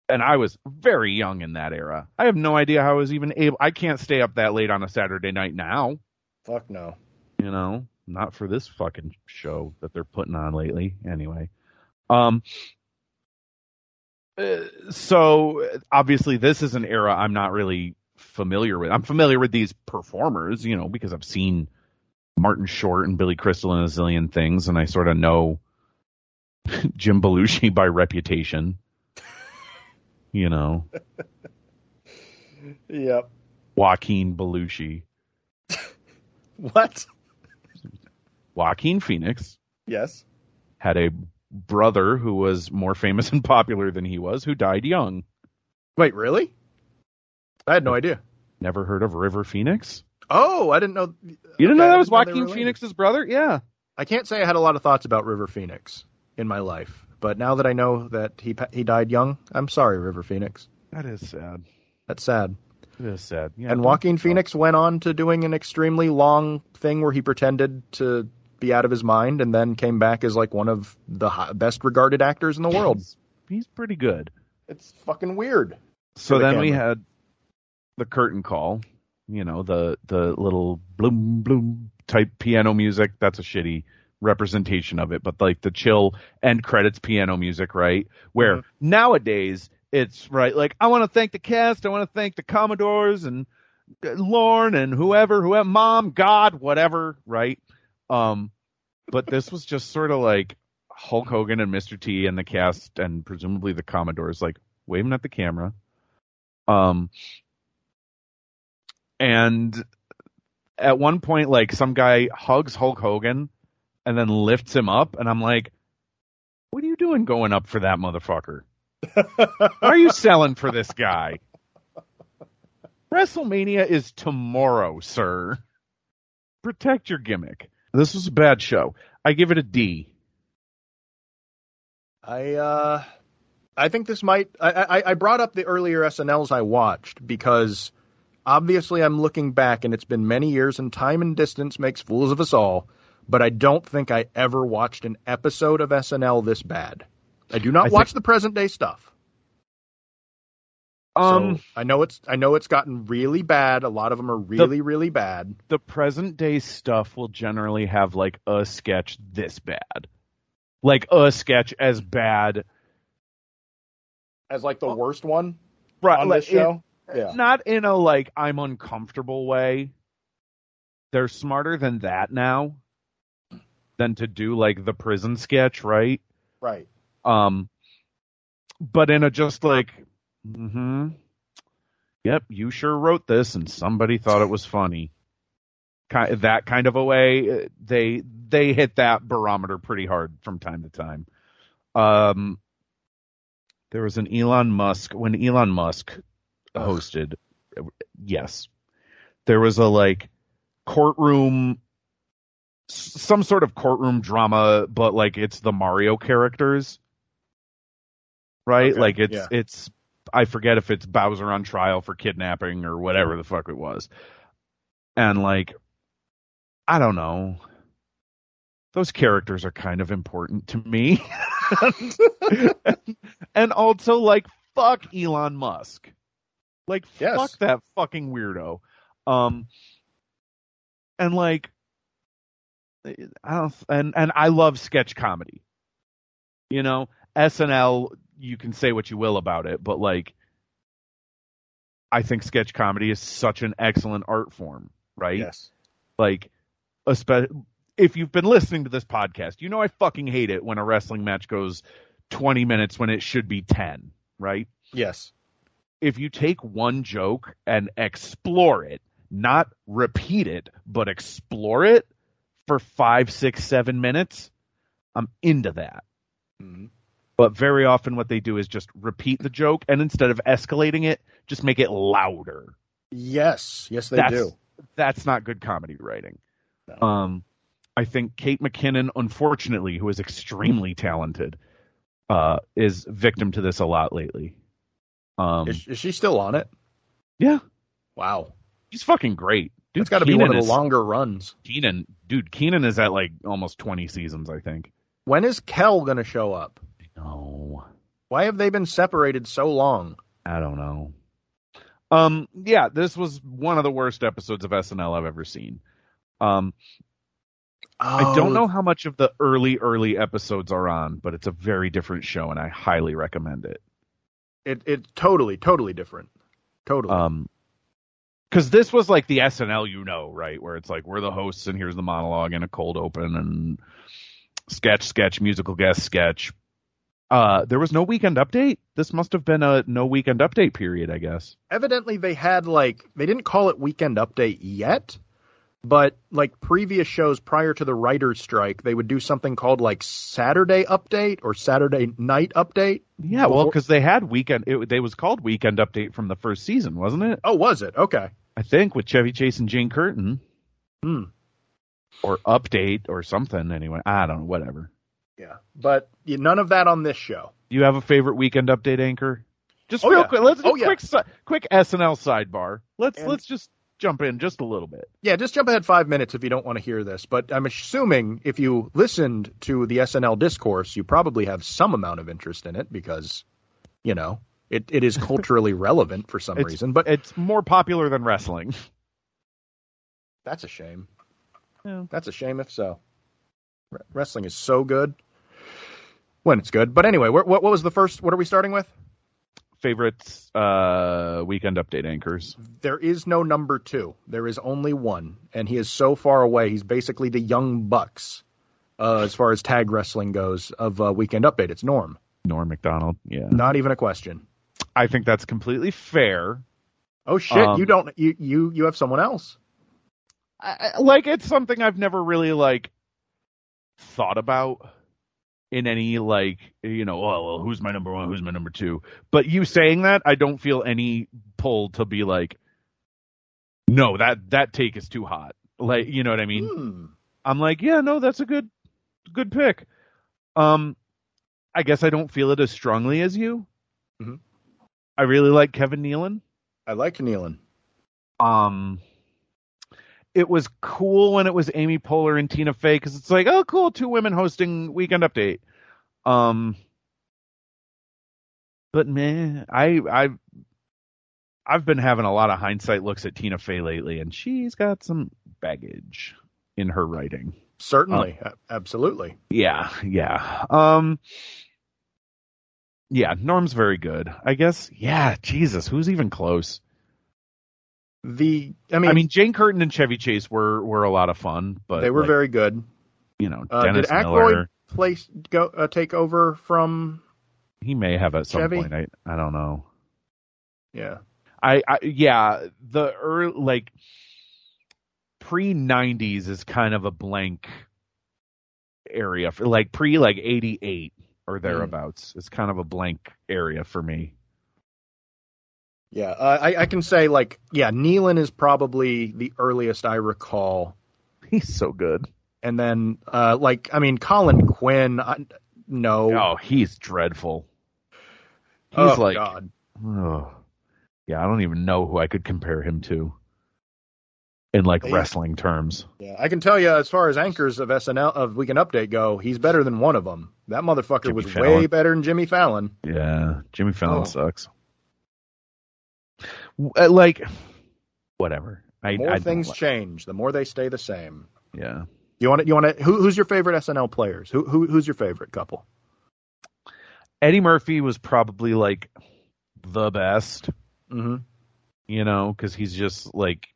and I was very young in that era. I have no idea how I was even able. I can't stay up that late on a Saturday night now. Fuck no. You know, not for this fucking show that they're putting on lately. Anyway, um. uh, so obviously this is an era I'm not really familiar with. I'm familiar with these performers, you know, because I've seen Martin Short and Billy Crystal and a zillion things, and I sort of know Jim Belushi by reputation. You know, Yep. Joaquin Belushi, What? Joaquin Phoenix Yes. had a brother who was more famous and popular than he was, who died young. Wait, really? I had no idea. Never heard of River Phoenix? Oh, I didn't know. You didn't know Okay, I that was know Joaquin. Phoenix's brother? Yeah. I can't say I had a lot of thoughts about River Phoenix in my life, but now that I know that he he died young, I'm sorry, River Phoenix. That is sad. That's sad. It is sad. Yeah, and Joaquin Phoenix went on to doing an extremely long thing where he pretended to be out of his mind and then came back as like one of the best regarded actors in the world. He's, he's pretty good. It's fucking weird. So the then we had the curtain call, you know, the the little bloom bloom type piano music. That's a shitty representation of it, but like the chill end credits piano music, right? Where Mhm. nowadays it's right like I want to thank the cast, I want to thank the Commodores and Lorne and whoever, whoever, mom, God, whatever, right? Um, but this was just sort of like Hulk Hogan and Mr. T and the cast and presumably the Commodores like waving at the camera. Um, and at one point, like some guy hugs Hulk Hogan and then lifts him up, and I'm like, "What are you doing going up for that motherfucker? are you selling for this guy?" WrestleMania is tomorrow, sir. Protect your gimmick. This was a bad show. I give it a D. I uh, I think this might. I, I I brought up the earlier SNLs I watched because obviously I'm looking back and it's been many years and time and distance makes fools of us all. But I don't think I ever watched an episode of SNL this bad. I do not I watch think- the present day stuff. Um, so I know it's I know it's gotten really bad. A lot of them are really really bad. the present day stuff will generally have like a sketch this bad. Like a sketch as bad. As like the worst one Right. on like, this show. it- yeah. Not in a like I'm uncomfortable way. They're smarter than that now than to do like the prison sketch, right? Right. Um but in a just like mhm. Yep, you sure wrote this and somebody thought it was funny. Ki that kind of a way uh, they they hit that barometer pretty hard from time to time. Um there was an Elon Musk when Elon Musk hosted yes. There was a like courtroom some sort of courtroom drama but like it's the Mario characters. Right? Okay, like it's yeah. it's I forget if it's Bowser on trial for kidnapping or whatever the fuck it was. And like I don't know. Those characters are kind of important to me. and, and also like fuck Elon Musk. Like Yes. fuck that fucking weirdo. Um and like I don't and and I love sketch comedy. You know, SNL you can say what you will about it, but like I think sketch comedy is such an excellent art form, right? Yes. Like espe- if you've been listening to this podcast, you know I fucking hate it when a wrestling match goes 20 minutes when it should be 10, right? Yes. if you take one joke and explore it, not repeat it, but explore it for five, six, seven minutes, I'm into that. Mhm. But very often what they do is just repeat the joke and instead of escalating it, just make it louder. Yes. Yes, they that's, do. That's not good comedy writing. No. Um, I think Kate McKinnon, unfortunately, who is extremely talented, uh, is victim to this a lot lately. Um, Is, is she still on it? yeah, Wow. She's fucking great. Dude, It's got to be one of the is- longer runs. Kenan, dude, Kenan is at like almost 20 seasons, I think. When is Kel going to show up? No, Why have they been separated so long? I don't know. Um, yeah, this was one of the worst episodes of SNL I've ever seen. Um, I don't Oh, know how much of the early, early episodes are on, but it's a very different show, and I highly recommend it. It it's totally totally different. Totally. Um, because this was like the SNL, you know, right? Where it's like we're the hosts, and here's the monologue and a cold open and sketch, sketch, musical guest, sketch. Uh, there was no weekend update. This must have been a no weekend update period, I guess. Evidently, they had like they didn't call it Weekend Update yet, but like previous shows prior to the writers' strike, they would do something called like Saturday Update or Saturday Night Update. Yeah, well, because they had weekend. It, they was called weekend update from the first season, wasn't it? Oh, was it? Okay. I think with Chevy Chase and Jane Curtin, Hmm. or update or something. Anyway, I don't know. Whatever. Yeah, but none of that on this show. You have a favorite weekend update anchor? Just Oh, real yeah. quick. Let's do Oh, a yeah. quick quick SNL sidebar. Let's And- let's just jump in just a little bit. Yeah, just jump ahead five minutes if you don't want to hear this. But I'm assuming if you listened to the SNL discourse, you probably have some amount of interest in it because, you know, it, it is culturally relevant for some It's- reason. But It's more popular than wrestling. that's a shame. Yeah. That's a shame if so. Wrestling is so good when it's good. But anyway, what, what was the first? What are we starting with? favorite uh, weekend update anchors? There is no number two. There is only one, and he is so far away. He's basically the young bucks uh, as far as tag wrestling goes of uh, Weekend Update. It's Norm. Norm Macdonald. Yeah, Not even a question. I think that's completely fair. Oh shit! Um, you don't. You you you have someone else. I, I- like it's something I've never really like thought about in any like you know oh well who's my number one? Who's my number two? But you saying that I don't feel any pull to be like no that that take is too hot. Like you know what I mean? Hmm. I'm like yeah no that's a good good pick. Um I guess I don't feel it as strongly as you. Mhm. I really like Kevin Nealon. I like Nealon. um it was cool when it was Amy Poehler and Tina Fey because it's like, oh, cool, two women hosting Weekend Update. Um, but man, I I I've been having a lot of hindsight looks at Tina Fey lately, and she's got some baggage in her writing. Certainly, A- absolutely. Yeah, yeah. Um, yeah, Norm's very good. I guess. Yeah, Jesus, who's even close? The I mean, I mean, Jane Curtin and Chevy Chase were were a lot of fun, but they were like, very good. you know, Uh, did Aykroyd place go uh, take over from? He may have at some Chevy? point. I I don't know. Yeah, I, I yeah, the early like pre '90s is kind of a blank area for like pre like '88 or thereabouts. It's kind of a blank area for me. Yeah. Uh, I I can say like yeah, Nealon is probably the earliest I recall, He's so good. and then uh like I mean Colin Quinn. I, no, Oh, he's dreadful. He's oh like, God. oh, yeah, I don't even know who I could compare him to in like He- wrestling terms. Yeah, I can tell you as far as anchors of SNL of Weekend Update go, he's better than one of them. That motherfucker Jimmy was Fallon. way better than Jimmy Fallon. Yeah, Jimmy Fallon Oh. sucks. Uh, Like, whatever. I, more I things li- change, the more they stay the same. Yeah. You want to? You want to? Who, who's your favorite SNL players? Who, who who's your favorite couple? Eddie Murphy was probably like the best, Mm-hmm. you know, because he's just like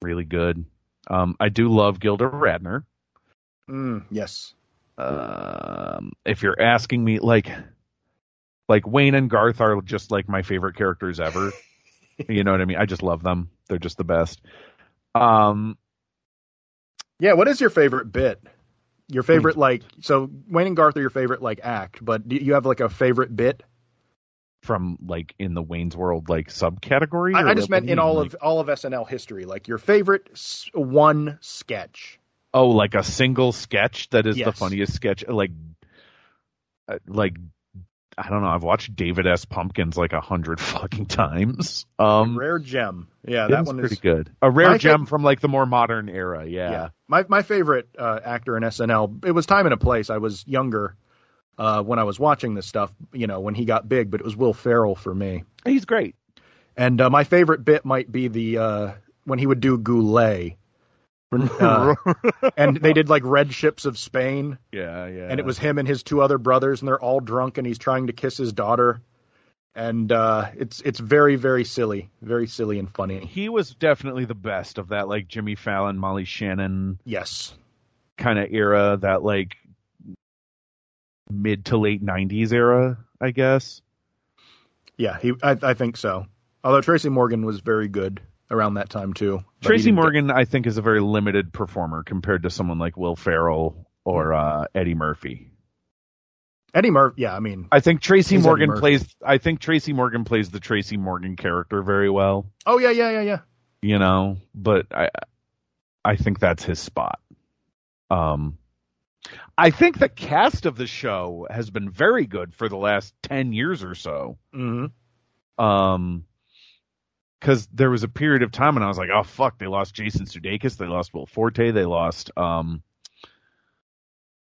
really good. Um, I do love Gilda Radner. Mm, yes. Um, if you're asking me, like, like Wayne and Garth are just like my favorite characters ever. you know what I mean? I just love them. They're just the best. Um, Yeah. What is your favorite bit? Your favorite like so Wayne and Garth are your favorite like act, but do you have like a favorite bit? from like in the Wayne's World like subcategory. I, I just meant in mean? all Like- of all of SNL history, like your favorite s- one sketch. oh, like a single sketch that is the funniest sketch. Like, uh, like I don't know. I've watched David S. Pumpkins like a hundred fucking times. Um, Rare gem. Yeah, that one pretty is pretty good. A rare gem fav- from like the more modern era. Yeah. Yeah. My my favorite uh, actor in SNL. It was time and a place. I was younger uh, when I was watching this stuff. You know, when he got big, but it was Will Ferrell for me. he's great. And uh, my favorite bit might be the uh, when he would do Goulet. Uh, and they did like Red Ships of Spain, yeah, yeah. and it was him and his two other brothers, and they're all drunk, and he's trying to kiss his daughter, and uh, it's it's very very silly, very silly and funny. he was definitely the best of that like Jimmy Fallon, Molly Shannon Yes, kind of era. That like mid to late '90s era, I guess. yeah, he I, I think so. Although Tracy Morgan was very good around that time too. Tracy didn't get- Morgan, I think, is a very limited performer compared to someone like Will Ferrell or uh, Eddie Murphy. Eddie Murphy. Yeah, I mean, I think Tracy Morgan plays. I think Tracy Morgan plays the Tracy Morgan character very well. oh yeah, yeah, yeah, yeah. You know, but I, I think that's his spot. Um, I think the cast of the show has been very good for the last ten years or so. hmm Um, because there was a period of time when I was like, oh fuck, they lost Jason Sudeikis, they lost Will Forte, they lost um,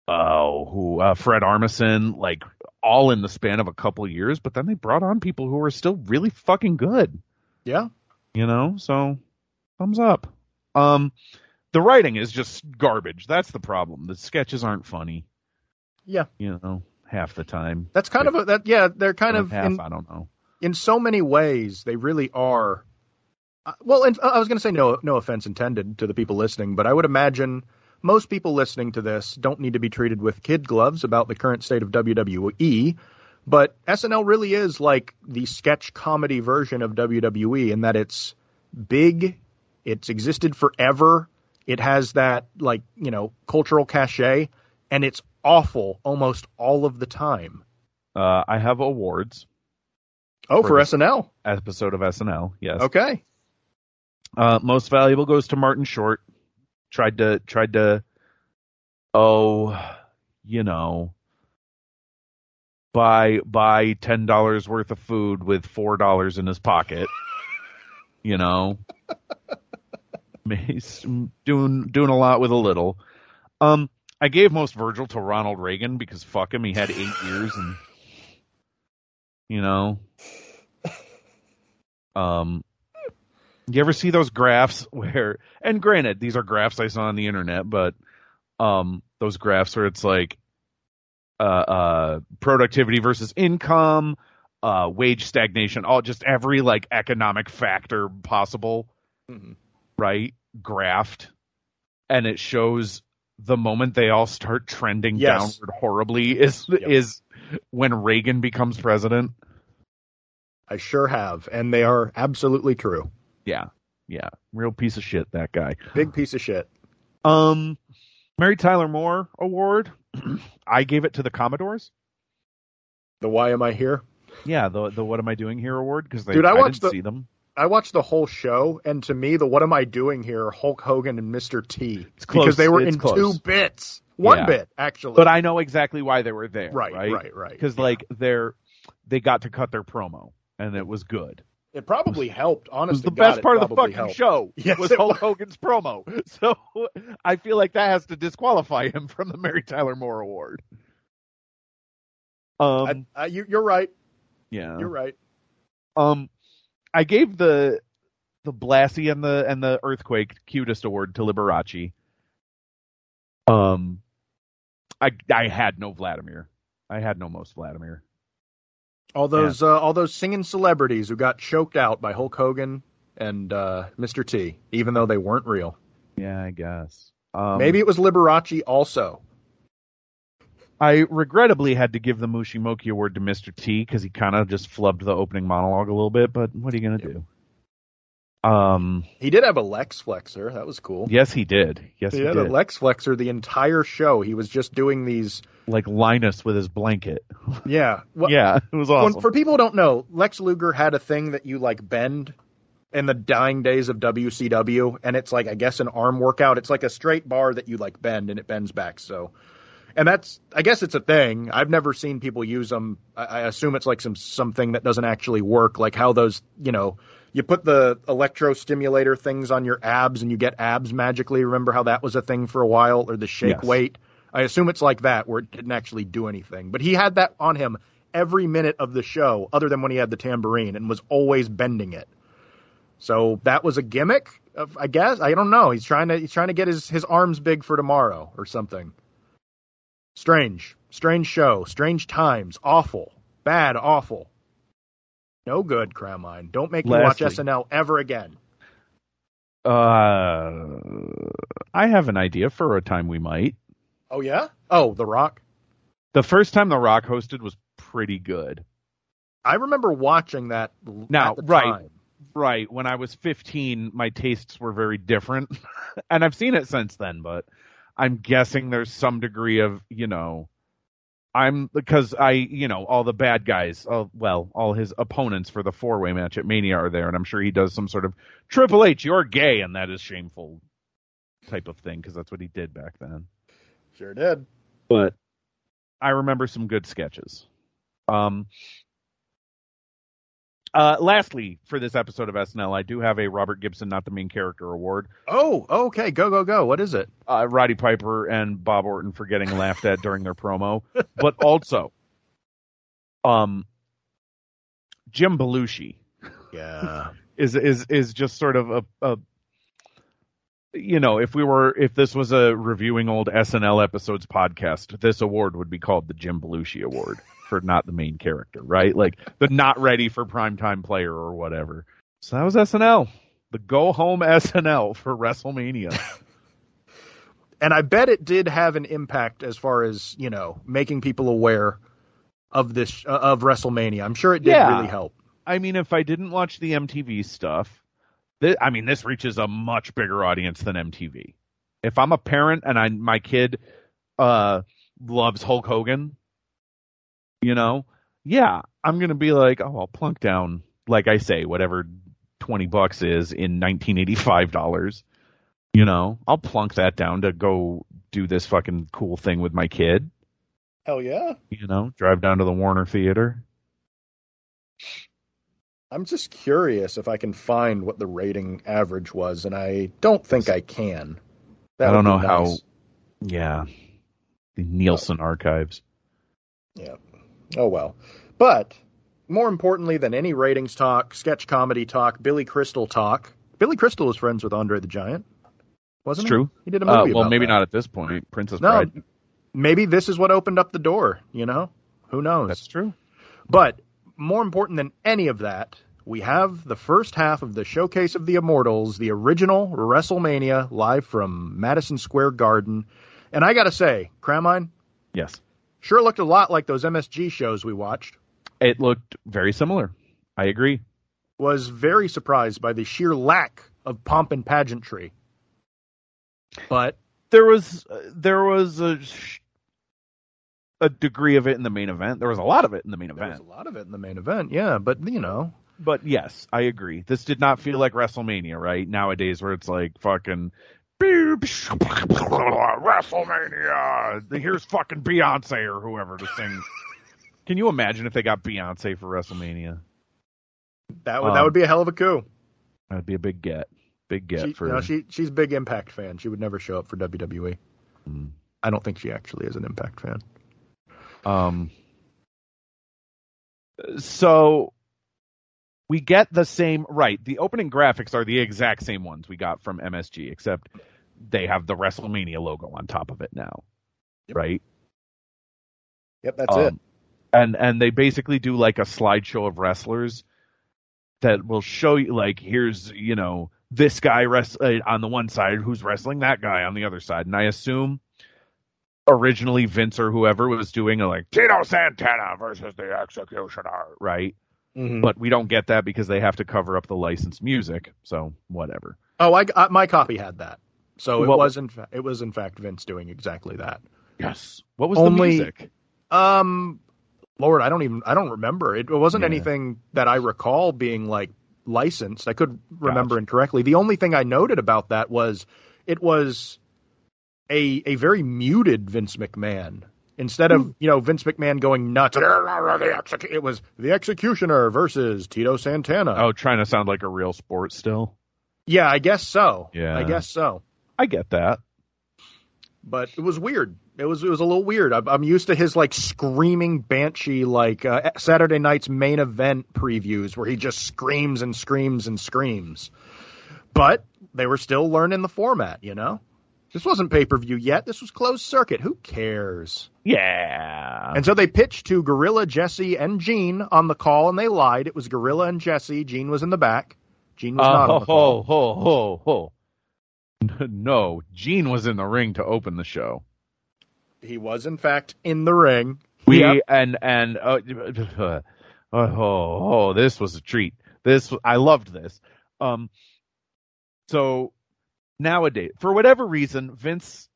oh who uh, Fred Armisen, like all in the span of a couple of years. But then they brought on people who were still really fucking good, Yeah, you know. So thumbs up. Um, the writing is just garbage. That's the problem. The sketches aren't funny. Yeah. you know. half the time. That's kind of a that yeah, they're kind of half, in, I don't know. In so many ways they really are. Uh, well, and I was going to say no no offense intended to the people listening, but I would imagine most people listening to this don't need to be treated with kid gloves about the current state of WWE. But SNL really is like the sketch comedy version of WWE in that it's big, it's existed forever, it has that like you know cultural cachet, and it's awful almost all of the time. Uh, I have awards Oh, For for SNL. episode of SNL. Yes. Okay. Uh, most valuable goes to Martin Short. Tried to tried to, oh, you know, buy buy ten dollars worth of food with four dollars in his pocket. You know, he's doing doing a lot with a little. Um, I gave most Virgil to Ronald Reagan because fuck him, he had eight years and, you know, um, you ever see those graphs where, and granted, these are graphs I saw on the internet, but um, those graphs where it's like uh, uh, productivity versus income, uh, wage stagnation, all just every like economic factor possible, Mhm. right? Graphed, and it shows the moment they all start trending Yes. downward horribly is Yep. is when Reagan becomes president. I sure have, and they are absolutely true. Yeah, yeah, real piece of shit that guy. Big piece of shit. Um, Mary Tyler Moore Award. I gave it to the Commodores. The Why Am I Here? Yeah, the the What Am I Doing Here award because Dude, I watched didn't the- see them. I watched the whole show, and to me, the What Am I Doing Here? Hulk Hogan and Mr. T. It's close. Because they were It's in close. two bits. One Yeah. bit, actually. But I know exactly why they were there. right, right, right, right. Because Yeah. like they're they got to cut their promo and it was good. it probably helped. It Honestly, was the best part of the fucking helped. show. Yes, was Hulk was. Hogan's promo. So I feel like that has to disqualify him from the Mary Tyler Moore Award. Um, I, I, you, you're right. yeah. You're right. Um, I gave the the Blassie and the and the Earthquake cutest award to Liberace. Um, I I had no Vladimir. I had no most Vladimir. All those, uh, all those singing celebrities who got choked out by Hulk Hogan and uh, Mr. T, even though they weren't real. Yeah, I guess. Um, Maybe it was Liberace also. I regrettably had to give the Mushimoki award to Mr. T because he kind of just flubbed the opening monologue a little bit. But what are you gonna do? Um, He did have a Lex Flexor. That was cool. yes, he did. Yes, he he had did. a Lex Flexor the entire show. He was just doing these. like Linus with his blanket. Yeah. Well, yeah, it was well, awesome. for people who don't know, Lex Luger had a thing that you like bend in the dying days of WCW, and it's like I guess an arm workout. It's like a straight bar that you like bend, and it bends back. So, and that's I guess it's a thing. I've never seen people use them. I, I assume it's like some something that doesn't actually work, like how those you know. You put the electrostimulator things on your abs and you get abs magically. Remember how that was a thing for a while, or the shake Yes. weight? I assume it's like that, where it didn't actually do anything. But he had that on him every minute of the show, other than when he had the tambourine, and was always bending it. So that was a gimmick, of, I guess. I don't know. He's trying to he's trying to get his his arms big for tomorrow or something. Strange, strange show, strange times, awful, bad, awful. No good, Cramine. Don't make me watch SNL ever again. Uh, I have an idea for a time we might. Oh yeah? Oh, The Rock. The first time The Rock hosted was pretty good. I remember watching that Now, at the right. time. Right. When I was 15, my tastes were very different. and I've seen it since then, but I'm guessing there's some degree of, you know, I'm because I, you know, all the bad guys, all, well, all his opponents for the four way match at Mania are there, and I'm sure he does some sort of Triple H, you're gay, and that is shameful type of thing because that's what he did back then. Sure did. But I remember some good sketches. Um, uh, lastly, for this episode of SNL, I do have a Robert Gibson, not the main character award. Oh, okay. Go, go, go. What is it? Uh, Roddy Piper and Bob Orton for getting laughed at during their promo, but also, um, Jim Belushi Yeah. is is is just sort of a, a you know, if we were, if this was a reviewing old SNL episodes podcast, this award would be called the Jim Belushi Award for not the main character, right? Like the not ready for primetime player or whatever. So that was SNL, the go home SNL for WrestleMania. and I bet it did have an impact as far as you know making people aware of this uh, of WrestleMania. I'm sure it did Yeah. really help. I mean, if I didn't watch the MTV stuff, th- I mean, this reaches a much bigger audience than MTV. If I'm a parent and I my kid uh loves Hulk Hogan, you know, yeah, I'm gonna be like, oh, I'll plunk down, like I say, whatever twenty bucks is in 1985 dollars. You know, I'll plunk that down to go do this fucking cool thing with my kid. Hell yeah! You know, drive down to the Warner Theater. I'm just curious if I can find what the rating average was, and I don't think I can. That I don't know be how- Yeah, the Nielsen archives. Yeah. Oh well. But more importantly than any ratings talk, sketch comedy talk, Billy Crystal talk. Billy Crystal was friends with Andre the Giant, wasn't It's he? true. He did a Uh, movie. well, about maybe that. not at this point. Princess No, Bride. maybe this is what opened up the door. You know, who knows? That's true. But more important than any of that, we have the first half of the Showcase of the Immortals, the original WrestleMania, live from Madison Square Garden. And I got to say, Cramine Yes, sure looked a lot like those MSG shows we watched. it looked very similar. I agree. Was very surprised by the sheer lack of pomp and pageantry. But There was there was a sh- a degree of it in the main event. There was a lot of it in the main event. there was event. a lot of it in the main event, yeah. But you know, But yes, I agree. This did not feel like WrestleMania, right? Nowadays, where it's like fucking. WrestleMania. Here's fucking Beyonce or whoever to sing. Can you imagine if they got Beyonce for WrestleMania? that would that Um, would be a hell of a coup. That'd be a big get. Big get she, for. no, she she's a big Impact fan. She would never show up for WWE. Mm. I don't think she actually is an Impact fan. Um, so we get the same right. The opening graphics are the exact same ones we got from MSG, except they have the WrestleMania logo on top of it now, Yep. right? Yep, that's Um, it. And and they basically do like a slideshow of wrestlers that will show you like here's you know this guy rest uh, on the one side who's wrestling that guy on the other side, and I assume originally Vince or whoever was doing a like Tito Santana versus the Executioner, right? Mhm. But we don't get that because they have to cover up the licensed music, so whatever. Oh, I, I- my copy had that. So it What- was in fa- it was in fact Vince doing exactly that. Yes. What was Only- the music? Um, Lord, I don't even I don't remember. It, wasn't Yeah. anything that I recall being like licensed. I could remember Gotcha. incorrectly. The only thing I noted about that was it was a a very muted Vince McMahon. Instead of you know Vince McMahon going nuts, it was the Executioner versus Tito Santana. Oh, trying to sound like a real sport still. yeah, I guess so. Yeah. I guess so. I get that. but it was weird. It was it was a little weird. I'm, I'm used to his like screaming banshee like uh, Saturday night's main event previews where he just screams and screams and screams. But they were still learning the format, you know. This wasn't pay per view yet. This was closed circuit. Who cares? Yeah. And so they pitched to Gorilla, Jesse, and Gene on the call, and they lied. It was Gorilla and Jesse. Gene was in the back. Gene was not Uh, on the call. ho, ho, ho, ho. No, Gene was in the ring to open the show. He was in fact in the ring. We Yep. and and uh, oh, oh oh this was a treat. This I loved this. Um, so nowadays, for whatever reason, Vince,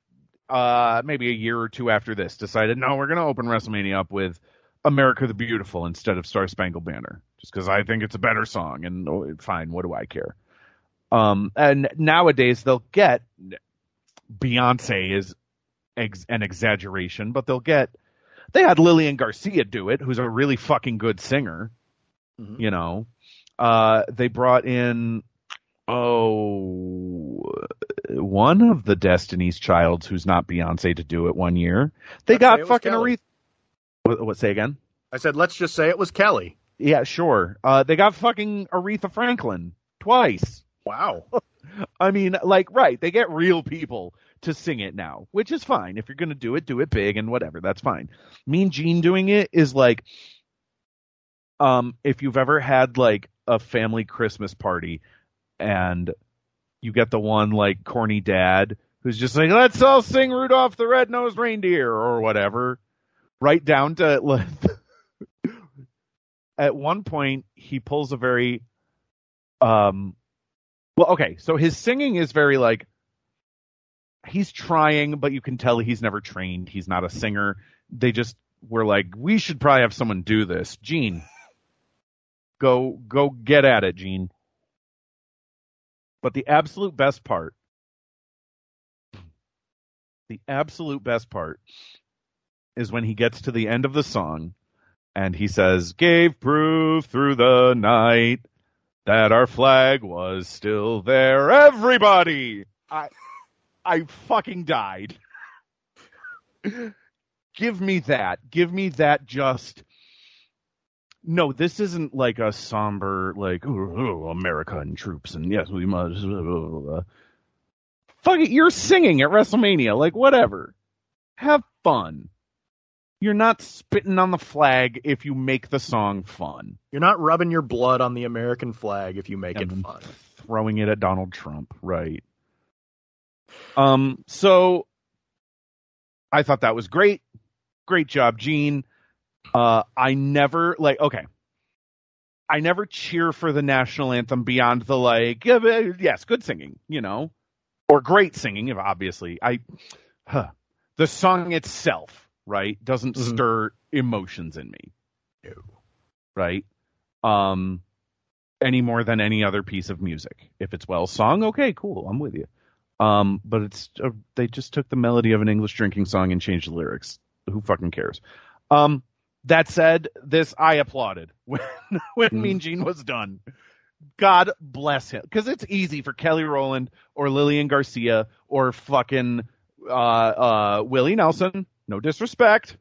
uh, maybe a year or two after this, decided no, we're gonna open WrestleMania up with America the Beautiful instead of Star Spangled Banner, just because I think it's a better song. And oh, fine, what do I care? Um, and nowadays they'll get Beyonce is ex- an exaggeration, but they'll get they had Lillian Garcia do it, who's a really fucking good singer. Mhm. You know, uh, they brought in oh one of the Destiny's Childs who's not Beyonce to do it one year. They Let's got fucking. Aretha. What, what? Say again? I said, let's just say it was Kelly. Yeah, sure. Uh, they got fucking Aretha Franklin twice. Wow. I mean, like, right, they get real people to sing it now, which is fine. If you're going to do it, do it big and whatever. That's fine. Mean Gene doing it is like, um, if you've ever had like a family Christmas party and you get the one like corny dad who's just like, let's all sing Rudolph the Red-Nosed Reindeer or whatever, right down to like, at one point he pulls a very, um, well, okay, so his singing is very like, he's trying, but you can tell he's never trained. He's not a singer. They just were like, we should probably have someone do this. Gene, go, go get at it, Gene. But the absolute best part, the absolute best part is when he gets to the end of the song and he says, gave proof through the night that our flag was still there. Everybody! I, I fucking died. Give me that. Give me that just. No, this isn't like a somber, like, oh, oh, America and troops, and yes, we must. Blah, blah, blah. Fuck it, you're singing at WrestleMania. Like, whatever. Have fun. You're not spitting on the flag if you make the song fun. You're not rubbing your blood on the American flag if you make And it fun. Throwing it at Donald Trump, right. Um, so I thought that was great. Great job, Gene. Uh, I never like okay. I never cheer for the national anthem beyond the like, yes, good singing, you know, or great singing, if obviously. I, huh. the song itself, right, doesn't Mhm. stir emotions in me, No. right? Um, any more than any other piece of music. If it's well sung, okay, cool, I'm with you. Um, but it's uh, they just took the melody of an English drinking song and changed the lyrics. Who fucking cares? Um, that said, this I applauded when when Mhm. Mean Gene was done. God bless him, because it's easy for Kelly Rowland or Lillian Garcia or fucking uh, uh, Willie Nelson. No disrespect,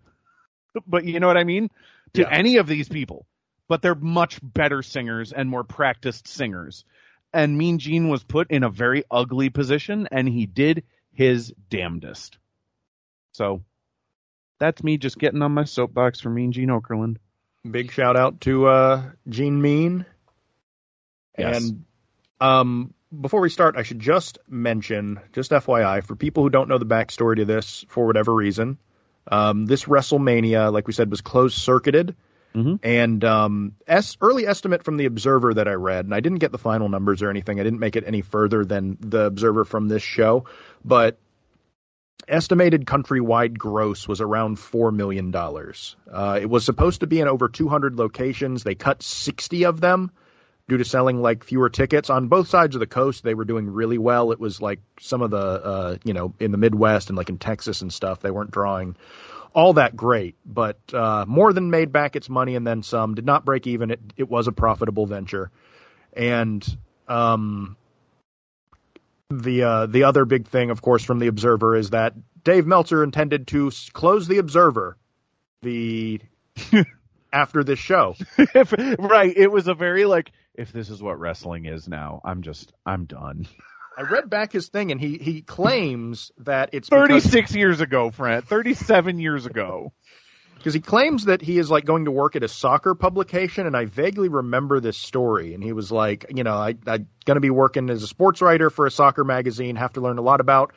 but you know what I mean to Yeah. any of these people. But they're much better singers and more practiced singers. And Mean Gene was put in a very ugly position, and he did his damnedest. So that's me just getting on my soapbox for Mean Gene Okerlund. Big shout out to uh, Gene Mean. Yes. And um, before we start, I should just mention, just FYI, for people who don't know the backstory to this for whatever reason, um, this WrestleMania, like we said, was closed circuited. Mhm. And um, es- early estimate from the Observer that I read, and I didn't get the final numbers or anything. I didn't make it any further than the Observer from this show, but estimated countrywide gross was around four million dollars. Uh, it was supposed to be in over 200 locations. They cut 60 of them due to selling like fewer tickets on both sides of the coast. They were doing really well. It was like some of the uh, you know in the Midwest and like in Texas and stuff. They weren't drawing all that great, but uh, more than made back its money and then some. Did not break even. It it was a profitable venture, and um, the uh, the other big thing, of course, from the Observer is that Dave Meltzer intended to close the Observer the after this show. If- right. It was a very like, if this is what wrestling is now, I'm just, I'm done. I read back his thing, and he he claims that it's because, 36 years ago, friend. 37 years ago. Because he claims that he is like going to work at a soccer publication, and I vaguely remember this story. And he was like, you know, I I'm going to be working as a sports writer for a soccer magazine, have to learn a lot about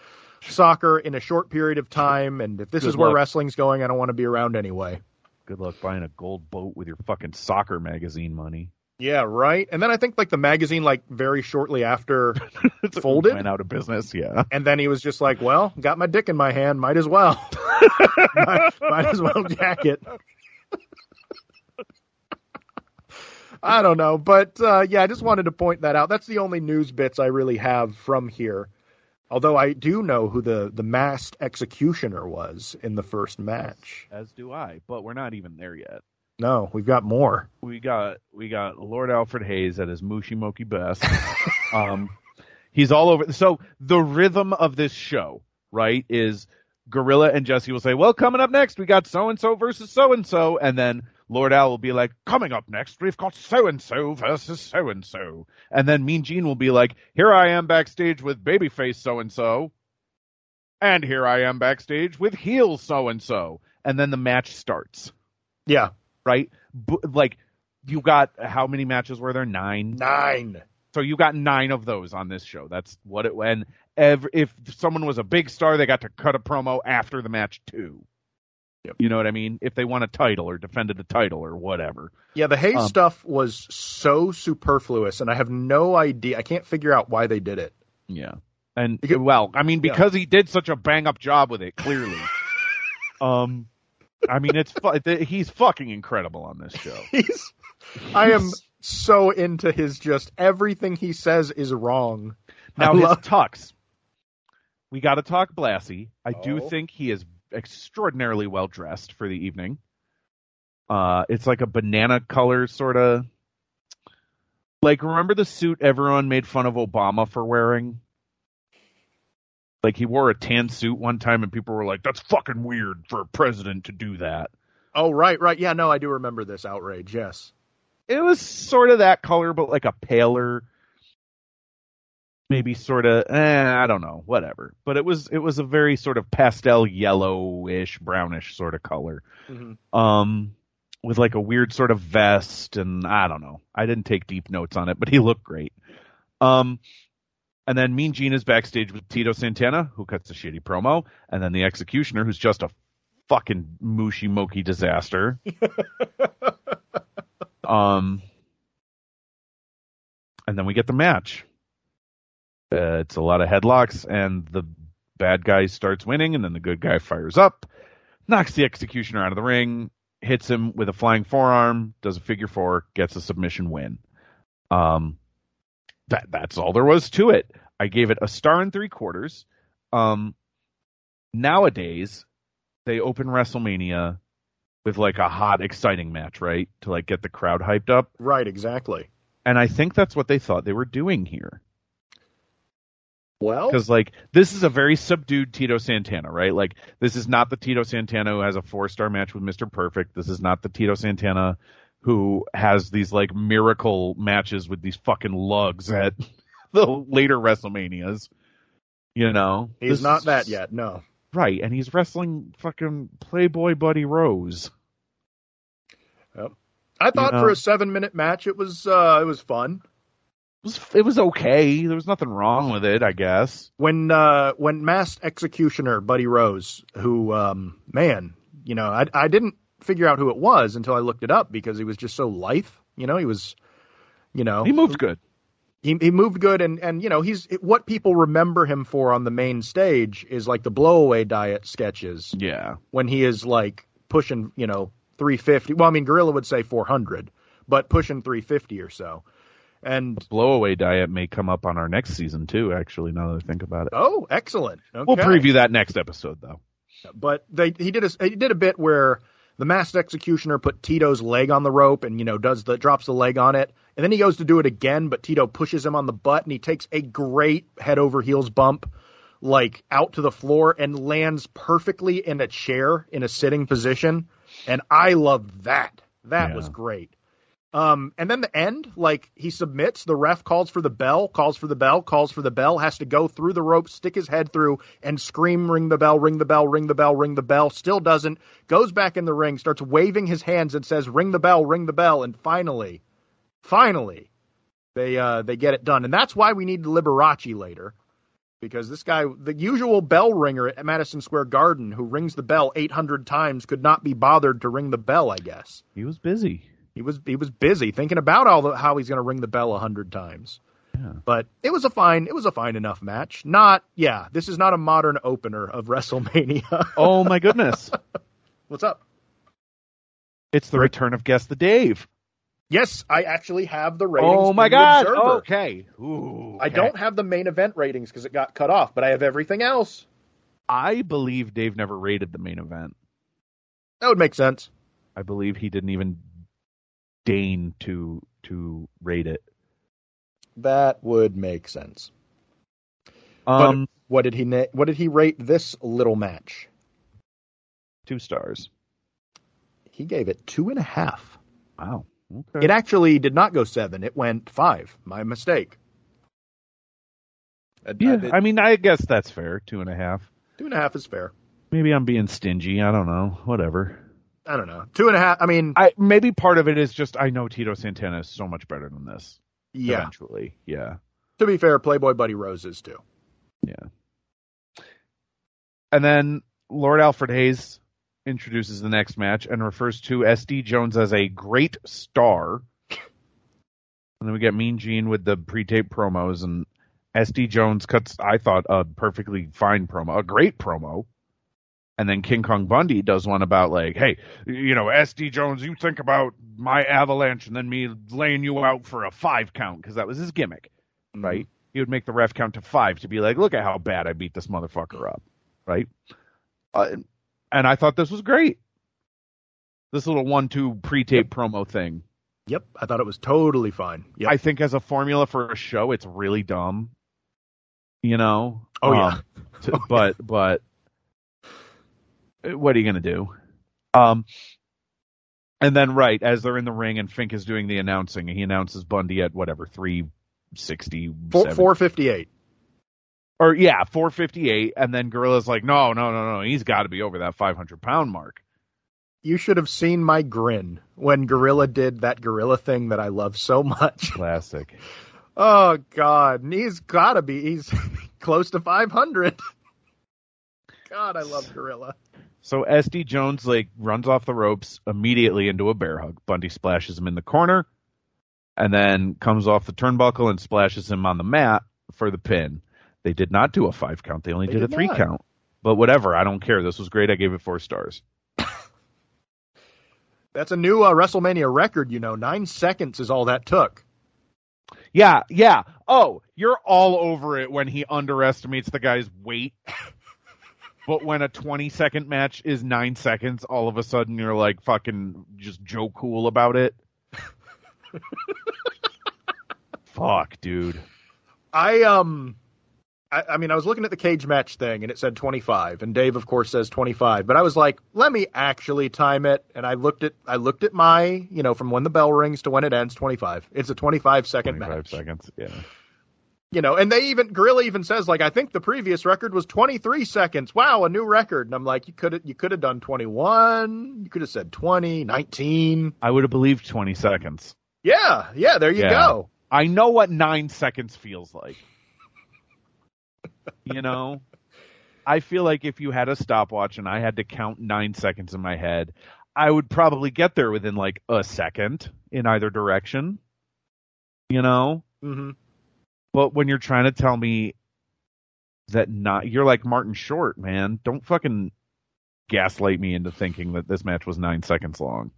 soccer in a short period of time, and if this Good is where luck. wrestling's going, I don't want to be around anyway. Good luck buying a gold boat with your fucking soccer magazine money. Yeah, right. And then I think like the magazine, like very shortly after, Folded? Went out of business, yeah. and then he was just like, "Well, got my dick in my hand, might as well, might, might as well jack it." I don't know, but uh, yeah, I just wanted to point that out. That's the only news bits I really have from here. Although I do know who the the masked executioner was in the first match. As do I, but we're not even there yet. No, we've got more. We got we got Lord Alfred Hayes at his mushy moky best. um, he's all over. So the rhythm of this show, right, is Gorilla and Jesse will say, "Well, coming up next, we got so and so versus so and so," and then Lord Al will be like, "Coming up next, we've got so and so versus so and so," and then Mean Gene will be like, "Here I am backstage with babyface so and so." And here I am backstage with heel so and so. And then the match starts, Yeah, right? B- like, you got how many matches were there? Nine. nine. So you got nine of those on this show. That's what it. And every, if someone was a big star, they got to cut a promo after the match too. Yep. You know what I mean? If they won a title or defended a title or whatever. Yeah, the Hayes Um, stuff was so superfluous, and I have no idea. I can't figure out why they did it. Yeah. And Because- well, I mean, yeah. because he did such a bang up job with it, clearly. um, I mean, it's fu- he's fucking incredible on this show. He's, I am so into his just everything he says is wrong. now I his love- tux. We got to talk Blassie. I do Oh. think he is extraordinarily well dressed for the evening. Uh, it's like a banana color sort of. Like, remember the suit everyone made fun of Obama for wearing? Like, he wore a tan suit one time, and people were like, that's fucking weird for a president to do that. Oh, right, right. Yeah, no, I do remember this outrage. Yes. It was sort of that color, but like a paler, maybe sort of, eh, I don't know, whatever. But it was, it was a very sort of pastel yellowish, brownish sort of color. Mm-hmm. um, with like a weird sort of vest, and I don't know. I didn't take deep notes on it, but he looked great. Um, and then Mean Gene is backstage with Tito Santana, who cuts a shitty promo, and then the Executioner, who's just a fucking mushy mokey disaster. um, and then we get the match. Uh, it's a lot of headlocks, and the bad guy starts winning, and then the good guy fires up, knocks the executioner out of the ring, hits him with a flying forearm, does a figure four, gets a submission win. Um, that that's all there was to it. I gave it a star and three quarters. Um, nowadays, they open WrestleMania with like a hot, exciting match, right, to like get the crowd hyped up, Right, exactly. and I think that's what they thought they were doing here Well, because like this is a very subdued Tito Santana, right? Like this is not the Tito Santana who has a four star match with Mr. Perfect. This is not the Tito Santana who has these like miracle matches with these fucking lugs at the later WrestleManias. You know, he's This not is- that yet. No. right? And he's wrestling fucking Playboy Buddy Rose. I thought know. for a seven-minute match, it was uh, it was fun. It was it was okay. There was nothing wrong with it, I guess. when uh when masked executioner buddy rose who um man you know i i didn't figure out who it was until i looked it up because he was just so lithe you know he was you know He moved good. he, he moved good and and you know he's what people remember him for on the main stage is like the blowaway diet sketches Yeah. when he is like pushing you know 350 well i mean gorilla would say 400 but pushing 350 or so and Blowaway diet may come up on our next season too. Actually, now that I think about it. oh excellent okay. We'll preview that next episode, though. but they he did a he did a bit where the masked executioner put Tito's leg on the rope and you know does the drops the leg on it. And then he goes to do it again but Tito pushes him on the butt and he takes a great head over heels bump like out to the floor and lands perfectly in a chair in a sitting position. And I loved that. That Yeah. was great um, and then the end, like he submits, the ref calls for the bell, calls for the bell, calls for the bell, has to go through the rope, stick his head through, and scream, ring the bell, ring the bell, ring the bell, ring the bell. Still doesn't. Goes back in the ring, starts waving his hands and says, ring the bell, ring the bell. And finally, finally, they uh, they get it done. And that's why we need Liberace later. Because this guy, the usual bell ringer at Madison Square Garden, who rings the bell 800 times, could not be bothered to ring the bell, I guess. He was busy. He was he was busy thinking about all the, how he's going to ring the bell a hundred times. Yeah. But it was a fine it was a fine enough match. Not yeah, this is not a modern opener of WrestleMania. Oh my goodness! What's up? it's the return of Guess the Dave. Yes, I actually have the ratings. Oh my God! Okay. Ooh, I don't have the main event ratings because it got cut off, but I have everything else. I believe Dave never rated the main event. That would make sense. I believe he didn't even deign to to rate it. That would make sense. But- Um, What did he na- what did he rate this little match? two stars. He gave it two and a half. Wow. Okay. It actually did not go seven. It went five. My mistake. I- I yeah, did- I mean, I guess that's fair. Two and a half. two and a half is fair. Maybe I'm being stingy. I don't know. Whatever. I don't know. Two and a half. I mean, I maybe part of it is just I know Tito Santana is so much better than this. yeah. Eventually, yeah. To be fair, Playboy Buddy Rose is too. Yeah. And then Lord Alfred Hayes introduces the next match and refers to SD Jones as a great star. And then we get Mean Gene with the pre-tape promos, and SD Jones cuts, I thought, a perfectly fine promo, a great promo. And then King Kong Bundy does one about like, hey, you know, SD Jones, you think about my avalanche and then me laying you out for a five count because that was his gimmick right? He would make the ref count to five to be like, look at how bad I beat this motherfucker up, right? Uh, and I thought this was great. This little one-two pre-tape promo thing. Yep. I thought it was totally fine. Yep. I think as a formula for a show, it's really dumb. You know? Oh, yeah. Um, to- but but what are you gonna do? Um. And then, right as they're in the ring and Fink is doing the announcing, he announces Bundy at whatever three sixty Four, 458. or yeah, 458, and then Gorilla's like, no, no, no, no, he's got to be over that 500 pound mark. You should have seen my grin when Gorilla did that Gorilla thing that I love so much. Classic. Oh God, he's gotta be. He's close to 500. God, I love Gorilla. So SD Jones like runs off the ropes immediately into a bear hug. Bundy splashes him in the corner, and then comes off the turnbuckle and splashes him on the mat for the pin. They did not do a five count; they only They did, a three not. count. But whatever, I don't care. This was great. I gave it four stars. That's a new uh, WrestleMania record. You know, nine seconds is all that took. Yeah, yeah. Oh, you're all over it when he underestimates the guy's weight. but when a 20 second match is nine seconds, all of a sudden you're like fucking just Joe Cool about it. Fuck, dude. I um, I, I mean, I was looking at the cage match thing, and it said 25, and Dave, of course, says 25. But I was like, let me actually time it, and I looked at, I looked at my, you know, from when the bell rings to when it ends, 25. It's a 25 second 25 match. seconds. Yeah. You know, and they even Gorilla even says like, I think the previous record was 23 seconds. Wow, a new record. And I'm like, you could have, you could have done 21. You could have said 20, 19. I would have believed 20 seconds. Yeah, yeah. There you Yeah. go. I know what nine seconds feels like. you know? I feel like if you had a stopwatch and I had to count nine seconds in my head, I would probably get there within like a second in either direction. You know? hmm But when you're trying to tell me that not, you're like Martin Short, man. Don't fucking gaslight me into thinking that this match was nine seconds long.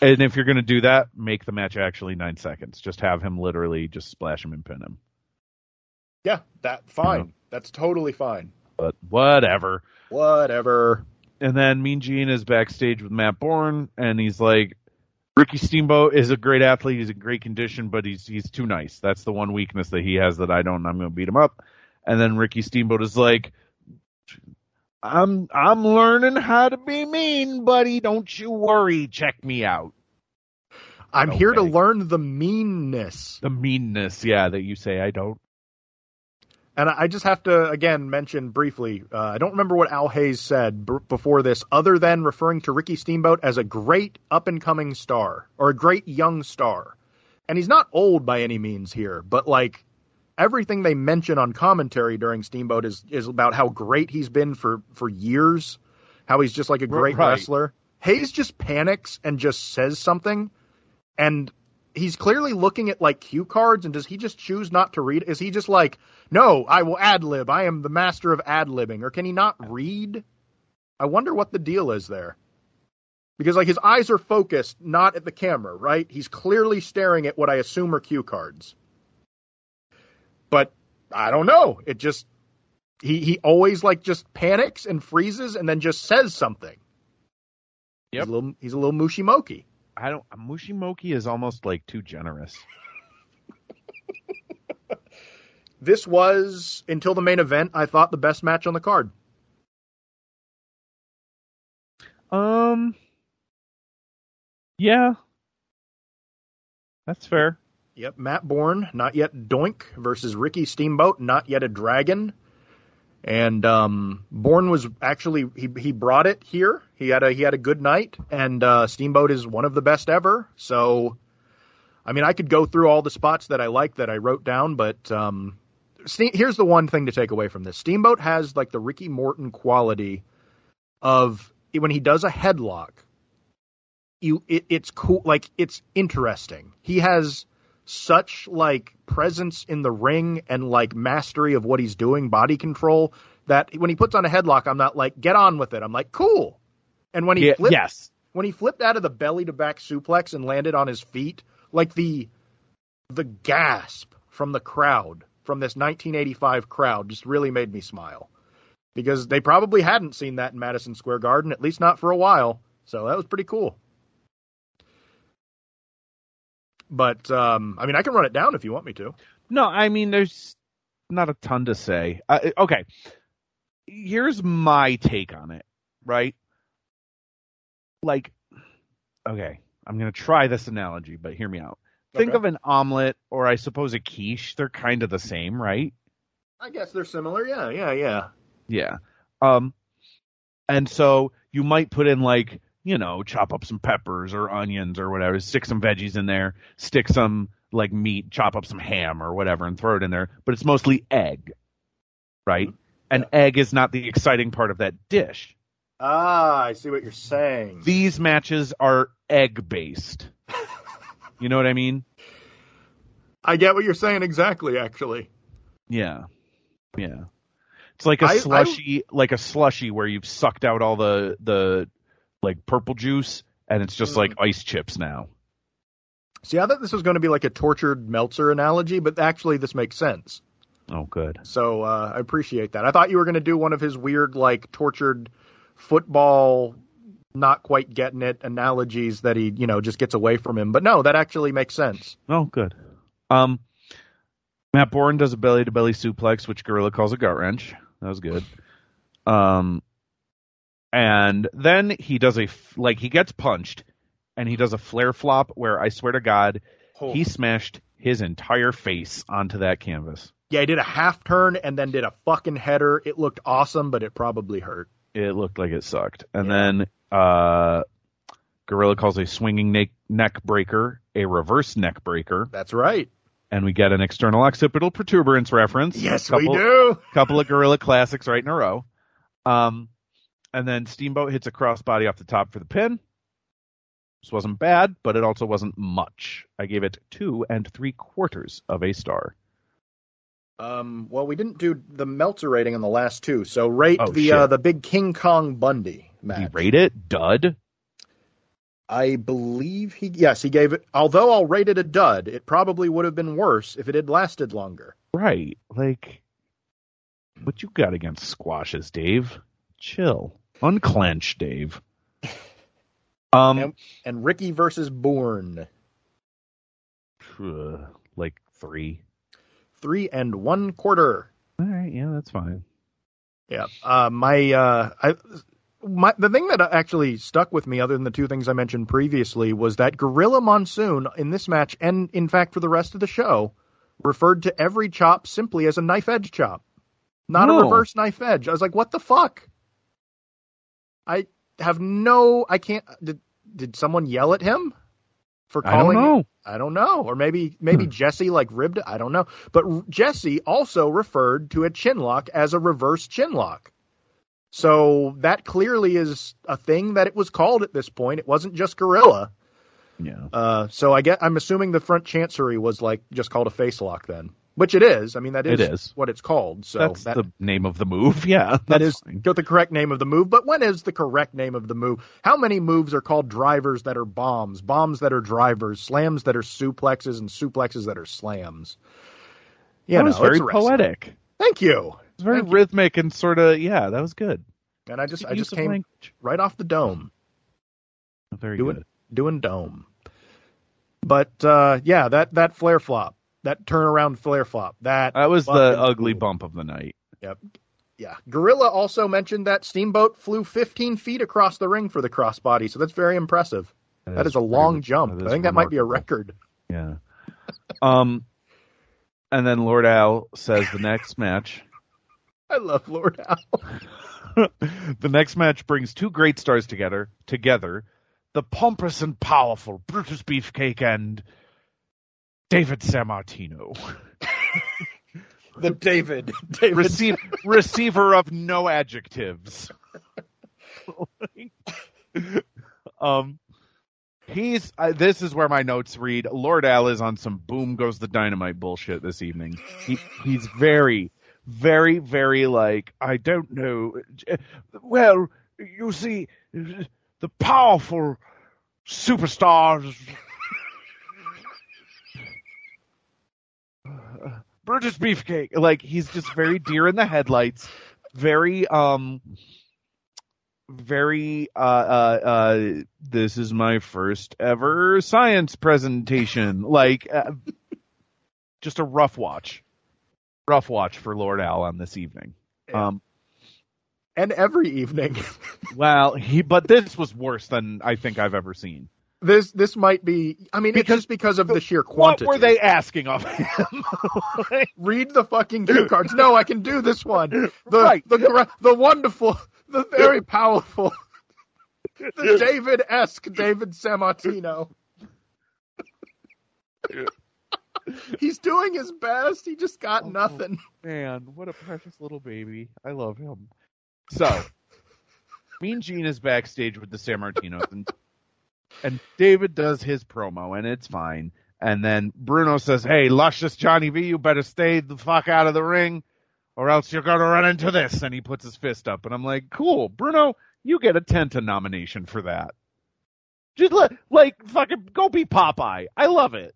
And if you're going to do that, make the match actually nine seconds. Just have him literally just splash him and pin him. Yeah, that fine. Yeah. That's totally fine. But whatever. Whatever. And then Mean Gene is backstage with Matt Bourne, and he's like, Ricky Steamboat is a great athlete. He's in great condition, but he's he's too nice. That's the one weakness that he has that I don't. I'm going to beat him up. And then Ricky Steamboat is like, I'm I'm learning how to be mean, buddy. Don't you worry. Check me out. I'm here to learn the meanness. The meanness, yeah, that you say I don't. And I just have to again mention briefly. Uh, I don't remember what Al Hayes said b- before this, other than referring to Ricky Steamboat as a great up and coming star or a great young star. And he's not old by any means here, but like everything they mention on commentary during Steamboat is is about how great he's been for for years, how he's just like a great Right. wrestler. Hayes just panics and just says something, and he's clearly looking at like cue cards and does he just choose not to read? Is he just like no i will ad lib i am the master of ad libbing or can he not read? I wonder what the deal is there. Because like his eyes are focused not at the camera right? He's clearly staring at what i assume are cue cards. But i don't know. It just he he always like just panics and freezes and then just says something. Yep. he's a little he's a little mushy moki I don't. Mushimoki is almost like too generous. this was until the main event i thought the best match on the card Um, Yeah. That's fair. Yep, Matt Bourne, not yet Doink versus Ricky Steamboat, not yet a dragon. And um, Bourne was actually he he brought it here. He had a he had a good night, and uh, Steamboat is one of the best ever. So, I mean, I could go through all the spots that I like that I wrote down, but um, Ste- here's the one thing to take away from this: Steamboat has like the Ricky Morton quality of when he does a headlock. You, it, it's cool, like it's interesting. He has such like presence in the ring and like mastery of what he's doing, body control, that when he puts on a headlock, I'm not like, get on with it. I'm like, cool. And when he Yeah, flipped, yes. when he flipped out of the belly to back suplex and landed on his feet, like the the gasp from the crowd, from this 1985 crowd, just really made me smile. Because they probably hadn't seen that in Madison Square Garden, at least not for a while. So that was pretty cool. But um, I mean, I can run it down if you want me to. No, I mean, there's not a ton to say. Uh, okay. Here's my take on it, right? Like, okay, I'm going to try this analogy, but hear me out. Think Okay. of an omelet or I suppose a quiche. They're kind of the same, right? I guess they're similar. Yeah, yeah, yeah. Yeah. Um, and so you might put in like, you know, chop up some peppers or onions or whatever, stick some veggies in there, stick some like meat, chop up some ham or whatever and throw it in there, but it's mostly egg. Right? And egg is not the exciting part of that dish. Ah, I see what you're saying. These matches are egg based. you know what I mean? I get what you're saying exactly. Actually, Yeah. Yeah. It's like a I- I- slushy like a slushy where you've sucked out all the the like purple juice and it's just Mm. like ice chips now. see, I thought this was going to be like a tortured Meltzer analogy, but actually, this makes sense. Oh good. So uh, I appreciate that. I thought you were going to do one of his weird, like tortured football, not quite getting it analogies that he, you know, just gets away from him. But no, that actually makes sense. Oh good. Um Matt Bourne does a belly to belly suplex, which Gorilla calls a gut wrench. That was good. Um and then he does a like he gets punched and he does a flare flop where I swear to God Oh. he smashed his entire face onto that canvas. yeah, he did a half turn and then did a fucking header. It looked awesome, but it probably hurt. it looked like it sucked. And Yeah. then uh, Gorilla calls a swinging neck, neck breaker a reverse neck breaker, That's right. and we get an external occipital protuberance reference. Yes, couple, we do. Couple of Gorilla classics right in a row. Um, and then Steamboat hits a crossbody off the top for the pin. This wasn't bad, but it also wasn't much. I gave it two and three quarters of a star. Um, well, we didn't do the Meltzer rating on the last two, so rate Oh, the uh, the big King Kong Bundy Did match. he rate it dud? I believe he yes he gave it. Although I'll rate it a dud, it probably would have been worse if it had lasted longer. Right. Like, what you got against squashes, Dave? Chill. Unclench, Dave. Um, Yep. And Ricky versus Bourne, uh, like three. three and one quarter. All right, yeah, that's fine. Yeah. Uh, my uh, I. My, the thing that actually stuck with me, other than the two things I mentioned previously, was that Gorilla Monsoon in this match, and in fact for the rest of the show, referred to every chop simply as a knife edge chop, not a reverse knife edge. I was like, what the fuck? I have no. I can't. Did did someone yell at him for I don't calling? know. I don't know. Or maybe maybe Hmm. Jesse like ribbed. I don't know. But R- Jesse also referred to a chin lock as a reverse chin lock. So that clearly is a thing that it was called at this point. It wasn't just Gorilla. Yeah. Uh, so I get. I'm assuming the front chancery was like just called a face lock then, which it is. I mean that is, It is. what it's called. So that's that, the name of the move. Yeah. that's fine. the correct name of the move. But when is the correct name of the move? How many moves are called drivers that are bombs, bombs that are drivers, slams that are suplexes, and suplexes that are slams? Yeah, that know, was very it's poetic. Thank you. It's very Thank you. rhythmic and sort of yeah. That was good. And I just I just came language. right off the dome Very doing good. doing dome. But uh, yeah, that that flare flop, that turnaround flare flop, that That was the ugly cool. bump of the night. Yep. Yeah. Gorilla also mentioned that Steamboat flew 15 feet across the ring for the crossbody, so that's very impressive. That is a long pretty- jump. I is think that might be a record. Yeah. um, and then Lord Al says the next match. I love Lord Al. the next match brings two great stars together. Together, the pompous and powerful Brutus Beefcake and David Sammartino, The David. David. Receive, receiver of no adjectives. um, he's. Uh, this is where my notes read. Lord Al is on some boom goes the dynamite bullshit this evening. He he's very, very, very like I don't know. Well, you see, the powerful superstars. Brutus Beefcake, like he's just very deer in the headlights, very um, very uh uh uh. This is my first ever science presentation, like uh, just a rough watch, rough watch for Lord Al on this evening. Um, and every evening. well, he but this was worse than I think I've ever seen. This this might be. I mean, Because- it's just because of the sheer quantity. What were they asking of him? Read the fucking cue cards. No, I can do this one. The Right. the the wonderful, the very powerful, the David esque David Sammartino. He's doing his best. He just got Oh. nothing. Man, what a precious little baby. I love him. So, Mean Gene is backstage with the Sammartinos, and, and David does his promo, and it's fine. And then Bruno says, Hey, luscious Johnny V, you better stay the fuck out of the ring, or else you're gonna run into this. And he puts his fist up, and I'm like, Cool, Bruno, you get a Tenta nomination for that. Just let, like, fucking go be Popeye. I love it.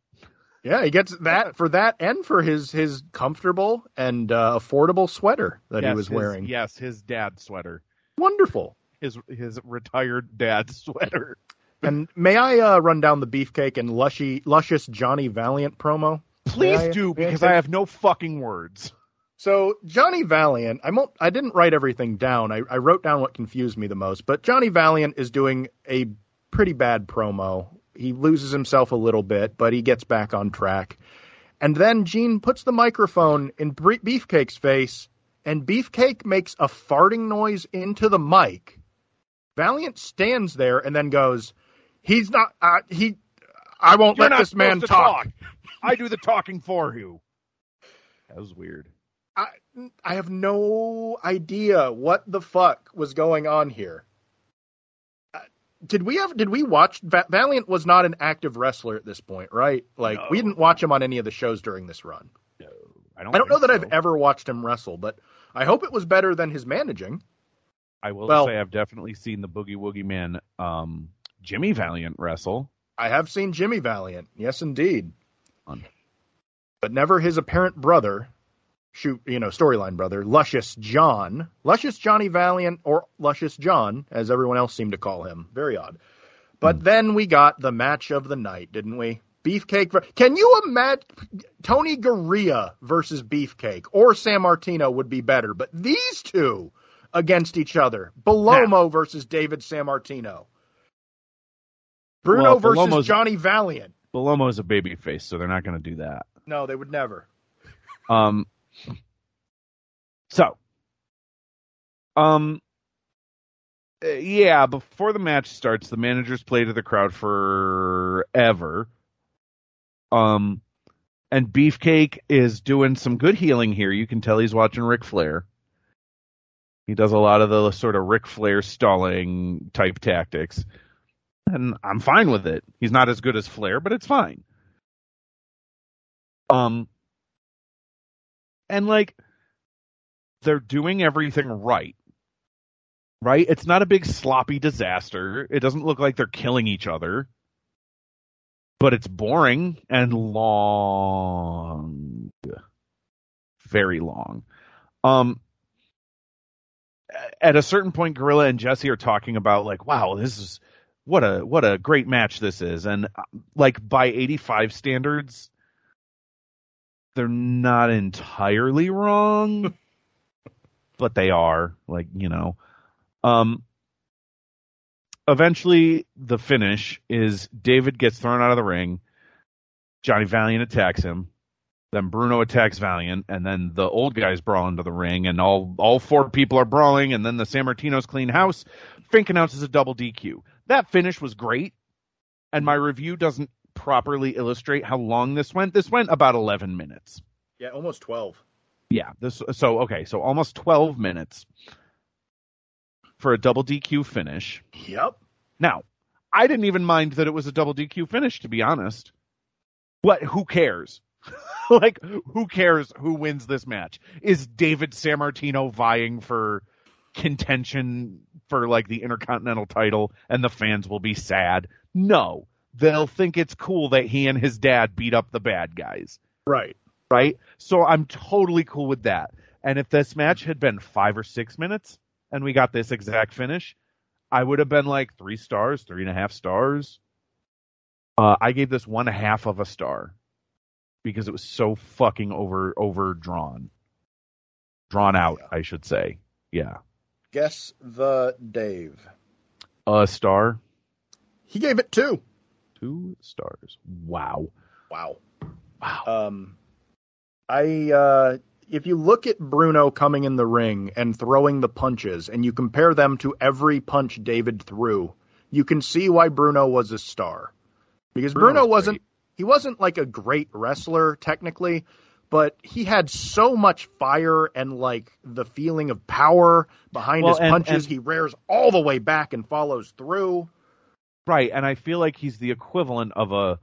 Yeah, he gets that for that and for his his comfortable and uh, affordable sweater that he was his- wearing. Yes, his dad sweater. Wonderful. his his retired dad sweater. And may I uh, run down the beefcake and lushy, luscious Johnny Valiant promo? Please I- do because I have no fucking words. So Johnny Valiant, I won't, I didn't write everything down. I, I wrote down what confused me the most. But Johnny Valiant is doing a pretty bad promo. He loses himself a little bit, but he gets back on track. And then Gene puts the microphone in Beefcake's face, and Beefcake makes a farting noise into the mic. Valiant stands there and then goes, "He's not. Uh, he. I won't You're let this man to talk." I do the talking for you. That was weird. I I have no idea what the fuck was going on here. Uh, Did we have? Did we watch? Va- Valiant was not an active wrestler at this point, right? Like we didn't watch him on any of the shows during this run. No, I don't. I don't know that so. I've ever watched him wrestle, but I hope it was better than his managing. I will well- say I've definitely seen the Boogie Woogie Man, um, Jimmy Valiant wrestle. I have seen Jimmy Valiant, yes, indeed, Fun. but never his apparent brother. Shoot, you know, storyline brother, Luscious John, Luscious Johnny Valiant, or Luscious John, as everyone else seemed to call him. Very odd. But hmm. then we got the match of the night, didn't we? Beefcake. Can you imagine Tony Garea versus Beefcake or Sammartino would be better, but these two against each other. Bellomo versus David Sammartino. Bruno Well, versus Bellomo's- Johnny Valiant. Bellomo's a baby face, so they're not going to do that. No, they would never. Um, so, um, yeah, before the match starts, the managers play to the crowd forever. Um, and Beefcake is doing some good healing here. You can tell he's watching Ric Flair. He does a lot of the sort of Ric Flair stalling type tactics. And I'm fine with it. He's not as good as Flair, but it's fine. Um, and like they're doing everything right. Right? It's not a big sloppy disaster. It doesn't look like they're killing each other. But it's boring and long. Very long. Um at a certain point Gorilla and Jesse are talking about like, wow, this is what a what a great match this is. And uh, like by 85 standards, they're not entirely wrong, but they are like you know. Um, eventually the finish is David gets thrown out of the ring. Johnny Valiant attacks him. Then Bruno attacks Valiant, and then the old guys brawl into the ring, and all all four people are brawling, and then the Sammartino's clean house. Fink announces a double DQ. That finish was great, and my review doesn't properly illustrate how long this went. This went about eleven minutes. Yeah, almost twelve. Yeah. This so okay, so almost twelve minutes for a double DQ finish. Yep. Now, I didn't even mind that it was a double DQ finish, to be honest. What? Who cares? like, who cares who wins this match? Is David Sammartino vying for contention for like the Intercontinental title and the fans will be sad? No. They'll think it's cool that he and his dad beat up the bad guys. Right. Right? So I'm totally cool with that. And if this match had been five or six minutes and we got this exact finish, I would have been like three stars, three and a half stars. Uh, I gave this one half of a star because it was so fucking over overdrawn, drawn out, I should say. Yeah, Guess the Dave. a star, He gave it two. two stars. Wow, Wow. wow. Um, I uh, if you look at Bruno coming in the ring and throwing the punches, and you compare them to every punch David threw, you can see why Bruno was a star. Because Bruno Bruno was wasn't he wasn't like a great wrestler technically, but he had so much fire and like the feeling of power behind Well, his and- punches. and- he rears all the way back and follows through. Right, and I feel like he's the equivalent of a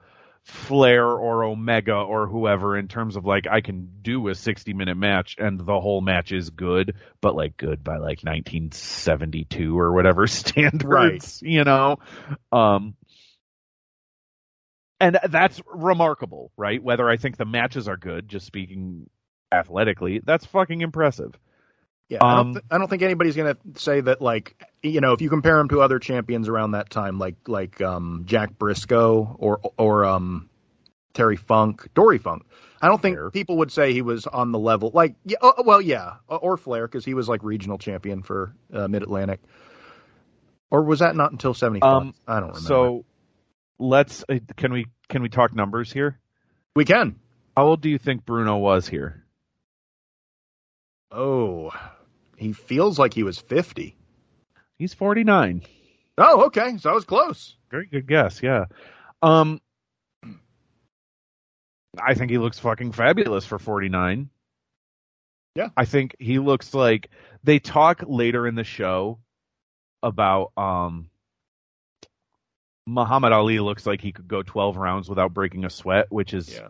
Flair or Omega or whoever in terms of like I can do a 60 minute match and the whole match is good, but like good by like 1972 or whatever standards, Right. you know. Um and that's remarkable, right? Whether I think the matches are good, just speaking athletically, that's fucking impressive. Yeah, I, Um, don't th- I don't think anybody's going to say that like you know if you compare him to other champions around that time like like um, Jack Brisco or or um, Terry Funk, Dory Funk. I don't think Flair. people would say he was on the level like yeah oh, well yeah or Flair because he was like regional champion for uh, Mid Atlantic. Or was that not until seventy five? Um, I don't remember. So let's uh, can we can we talk numbers here? we can. How old do you think Bruno was here? Oh, he feels like he was fifty. He's 49. Oh, okay, so I was close. Very good guess, yeah. Um I think he looks fucking fabulous for 49. Yeah. I think he looks like they talk later in the show about um Muhammad Ali looks like he could go 12 rounds without breaking a sweat, which is Yeah,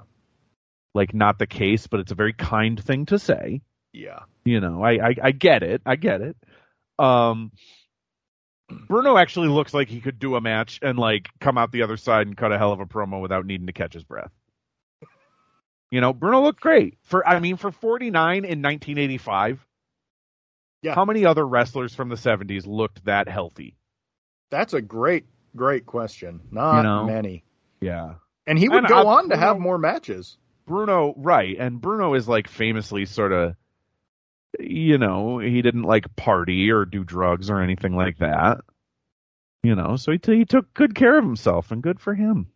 like not the case, but it's a very kind thing to say. yeah. You know, I, I I get it. I get it. Um Bruno actually looks like he could do a match and like come out the other side and cut a hell of a promo without needing to catch his breath. You know, Bruno looked great. For I mean for 49 in 1985. Yeah. How many other wrestlers from the 70s looked that healthy? That's a great, great question. Not You know? many. Yeah. And he would And go I- on to have more matches. Bruno, right. And Bruno is like famously sort of, you know, he didn't like party or do drugs or anything like that. You know, so he, t- he took good care of himself and good for him.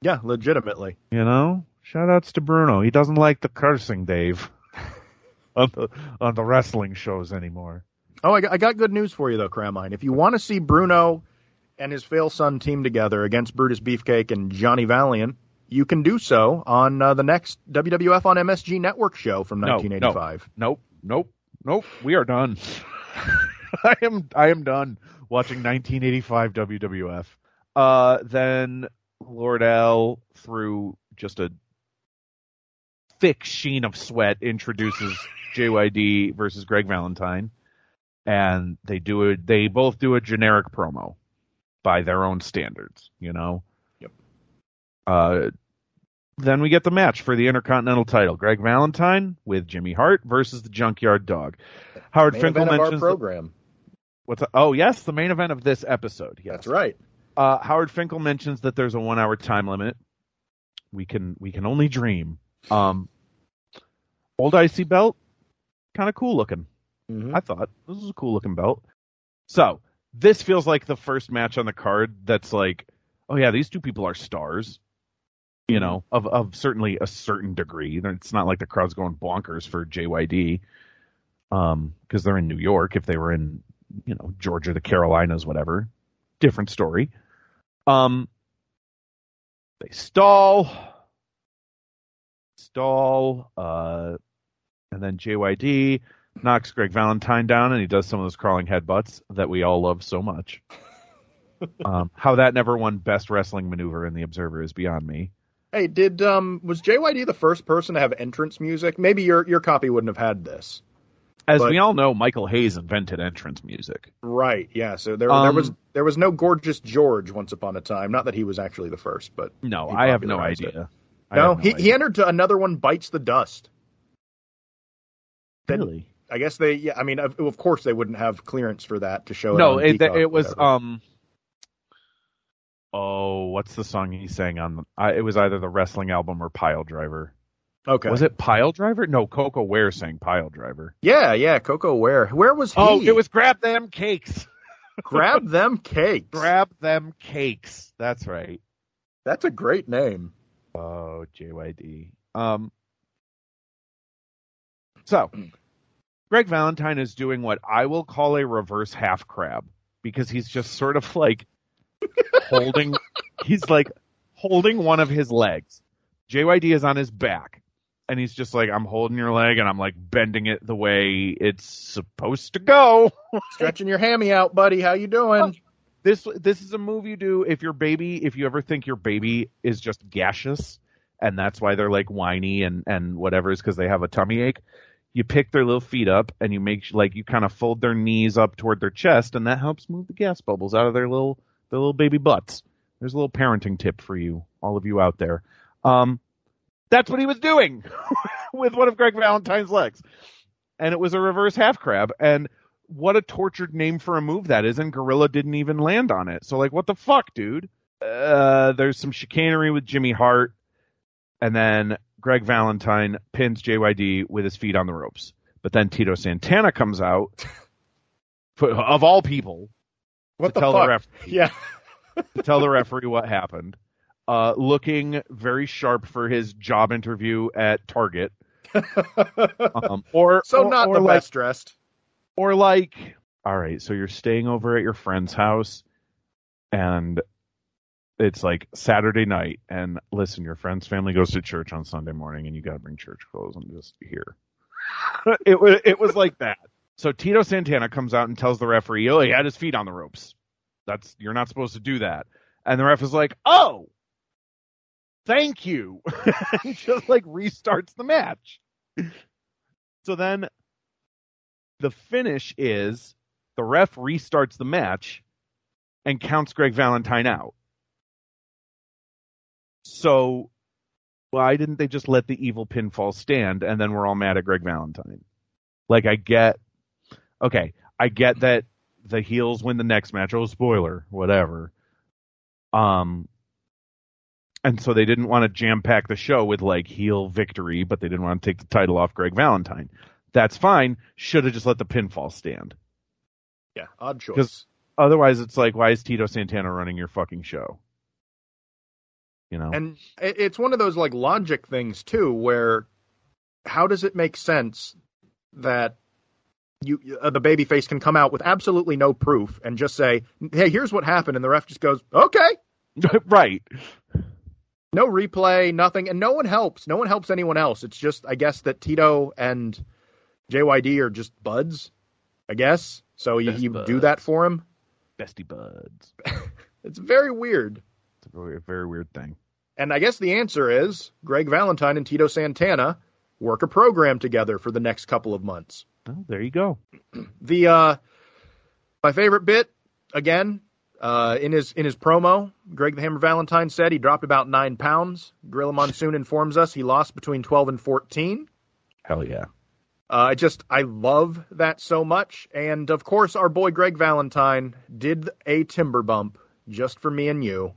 Yeah, legitimately. You know, shout outs to Bruno. He doesn't like the cursing, Dave, on the on the wrestling shows anymore. Oh, I got, I got good news for you though, Cramine. If you want to see Bruno and his fail son team together against Brutus Beefcake and Johnny Valiant, you can do so on uh, the next WWF on MSG Network show from No, no. 1985. Nope, nope, nope. We are done. I am I am done watching 1985 WWF. Uh, then Lord Al through just a thick sheen of sweat introduces JYD versus Greg Valentine, and they do it. They both do a generic promo by their own standards. You know. Yep. Uh, then we get the match for the Intercontinental title: Greg Valentine with Jimmy Hart versus the Junkyard Dog. Howard Main Finkel of our mentions program. what's oh yes, the main event of this episode. Yes. That's right. Uh, Howard Finkel mentions that there's a one hour time limit. We can we can only dream. Um, old icy belt, kind of cool looking. Mhm. I thought this was a cool looking belt. So this feels like the first match on the card that's like, oh yeah, these two people are stars. You know, of of certainly a certain degree. It's not like the crowd's going bonkers for JYD, um, because they're in New York. If they were in, you know, Georgia, the Carolinas, whatever, different story. Um, they stall, stall, uh, and then JYD knocks Greg Valentine down, and he does some of those crawling headbutts that we all love so much. um, how that never won best wrestling maneuver in the Observer is beyond me. Hey, did um was JYD the first person to have entrance music? Maybe your your copy wouldn't have had this. As But- we all know, Michael Hayes invented entrance music. Right. Yeah. So there there Um, was there was no gorgeous George once upon a time. Not that he was actually the first, but No, I have no idea. I no, have he idea. he entered to another one bites the dust. Then- really. I guess they yeah, I mean of, of course they wouldn't have clearance for that to show it. No, it, Peacock it was um. Oh, what's the song he sang on? I, it was either the wrestling album or Pile Driver. okay. Was it Pile Driver? No, Koko Ware sang Pile Driver. Yeah, yeah, Koko Ware. Where was he? Oh, it was Grab Them Cakes. Grab them cakes. Grab Them Cakes. That's right. That's a great name. Oh, JYD. Um. So, Greg Valentine is doing what I will call a reverse half crab because he's just sort of like holding. He's like holding one of his legs. JYD is on his back, and he's just like, "I'm holding your leg, and I'm like bending it the way it's supposed to go." Stretching your hammy out, buddy. How you doing? this this is a move you do if your baby if you ever think your baby is just gaseous and that's why they're like whiny and and whatever is because they have a tummy ache you pick their little feet up and you make like you kind of fold their knees up toward their chest and that helps move the gas bubbles out of their little their little baby butts. There's a little parenting tip for you all of you out there. Um that's what he was doing with one of greg valentine's legs. And it was a reverse half crab. And what a tortured name for a move that is, and Gorilla didn't even land on it. So like, what the fuck, dude? Uh, there's some chicanery with Jimmy Hart, and then Greg Valentine pins JYD with his feet on the ropes. But then Tito Santana comes out, for- of all people, What to the tell fuck? the referee yeah. to tell the referee what happened. Uh, looking very sharp for his job interview at Target, um, or so or- not or the like, best dressed. or like, all right, so you're staying over at your friend's house and it's like Saturday night and listen, your friend's family goes to church on Sunday morning and you got to bring church clothes and just here. it was it was like that. So Tito Santana comes out and tells the referee, "Oh, he had his feet on the ropes. That's you're not supposed to do that." And the ref is like, "Oh, thank you." He just like restarts the match. So then the finish is the ref restarts the match and counts Greg Valentine out. So why didn't they just let the evil pinfall stand and then we're all mad at Greg Valentine? Like I get okay, I get that the heels win the next match. Oh spoiler, whatever. Um and so they didn't want to jam pack the show with like heel victory, but they didn't want to take the title off Greg Valentine. That's fine. Should have just let the pinfall stand. Yeah, odd choice. Because Otherwise, it's like, why is Tito Santana running your fucking show? You know, And it's one of those like logic things too, where how does it make sense that you uh, the babyface can come out with absolutely no proof and just say, "Hey, here's what happened," and the ref just goes, "Okay." right? No replay, nothing, and no one helps. No one helps anyone else. It's just, I guess, that Tito and JYD are just buds. I guess so. You, Best you buds. do that for him. Bestie buds. It's very weird. It's a very, weird thing. And I guess the answer is Greg Valentine and Tito Santana work a program together for the next couple of months. There you go. The uh my favorite bit again uh in his in his promo, Greg the Hammer Valentine said he dropped about 9 pounds. Gorilla Monsoon informs us he lost between 12 and 14. Hell yeah. Uh, I just I love that so much, and of course our boy Greg Valentine did a timber bump just for me and you.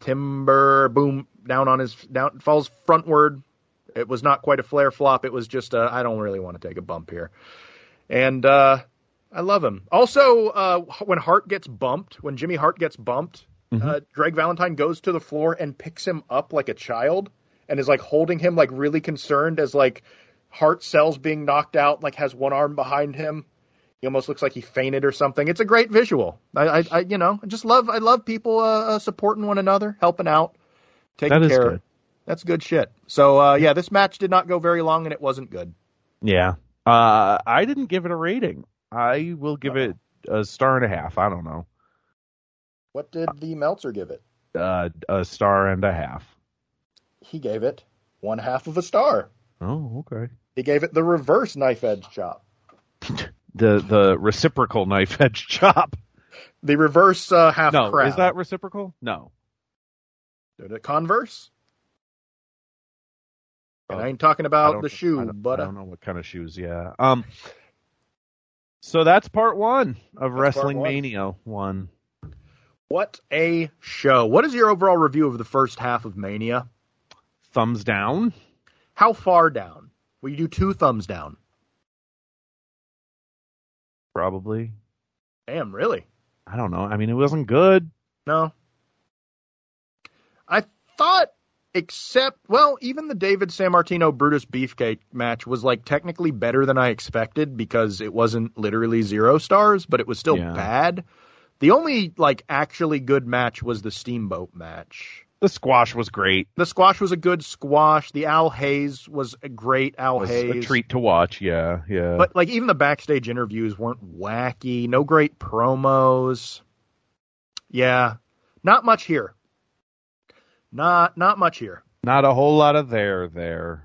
Timber boom down on his down falls frontward. It was not quite a Flair flop. It was just a, I don't really want to take a bump here, and uh, I love him. Also, uh, when Hart gets bumped, when Jimmy Hart gets bumped, Mhm. uh, Greg Valentine goes to the floor and picks him up like a child and is like holding him like really concerned as like Hart sells being knocked out, like has one arm behind him. He almost looks like he fainted or something. It's a great visual. I, I, I you know, I just love, I love people uh, uh, supporting one another, helping out, taking That is care. good. That's good shit. So uh, yeah, this match did not go very long and it wasn't good. Yeah. Uh, I didn't give it a rating. I will give it a star and a half. I don't know. What did the Meltzer give it? Uh, a star and a half. He gave it one half of a star. Oh, okay. He gave it the reverse knife edge chop. The the reciprocal knife edge chop. The reverse uh, half No, crab. is that reciprocal? No. the converse? And I ain't talking about the shoe, but I uh, don't know what kind of shoes. Yeah. Um. So that's part one of Wrestling one. Mania one. what a show! What is your overall review of the first half of Mania? Thumbs down. How far down? Will you do two thumbs down? Probably. Damn, really? I don't know. I mean, it wasn't good. No. I thought, except, well, even the David Sammartino Brutus Beefcake match was like technically better than I expected because it wasn't literally zero stars, but it was still Yeah. bad. The only like actually good match was the Steamboat match. The squash was great. The squash was a good squash. The Al Hayes was a great Al It was Hayes. a treat to watch. Yeah, yeah. But like even the backstage interviews weren't wacky. No great promos. Yeah, not much here. Not not much here. not a whole lot of there there.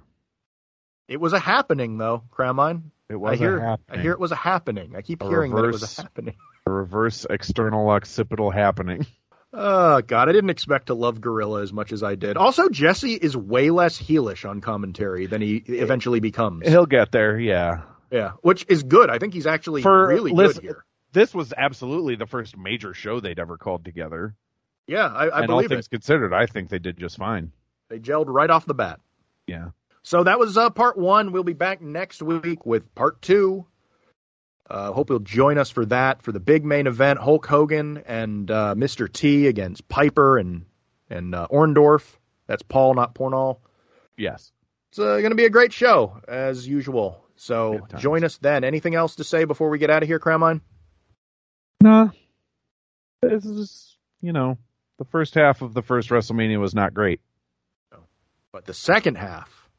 It was a happening though, Cramine. It I was hear a happening. I hear it was a happening. I keep A hearing that it was a happening. a reverse external occipital happening. Oh god, I didn't expect to love Gorilla as much as I did. Also, Jesse is way less heelish on commentary than he eventually becomes. He'll get there. Yeah. Yeah, which is good. I think he's actually For- really listen- good here. This was absolutely the first major show they'd ever called together. Yeah, I, I and all things it. considered, I think they did just fine. They gelled right off the bat. Yeah. So that was uh, part one. We'll be back next week with part two. Uh, hope you'll join us for that for the big main event: Hulk Hogan and uh, Mr. T against Piper and and uh, Orndorff. That's Paul, not Pornall. Yes. It's uh, going to be a great show as usual. So join us then. Anything else to say before we get out of here, Cramine? Nah. This is, you know, the first half of the first WrestleMania was not great. But the second half,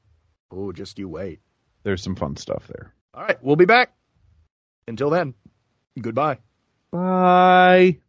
oh, just you wait. There's some fun stuff there. All right, we'll be back. Until then, goodbye. Bye.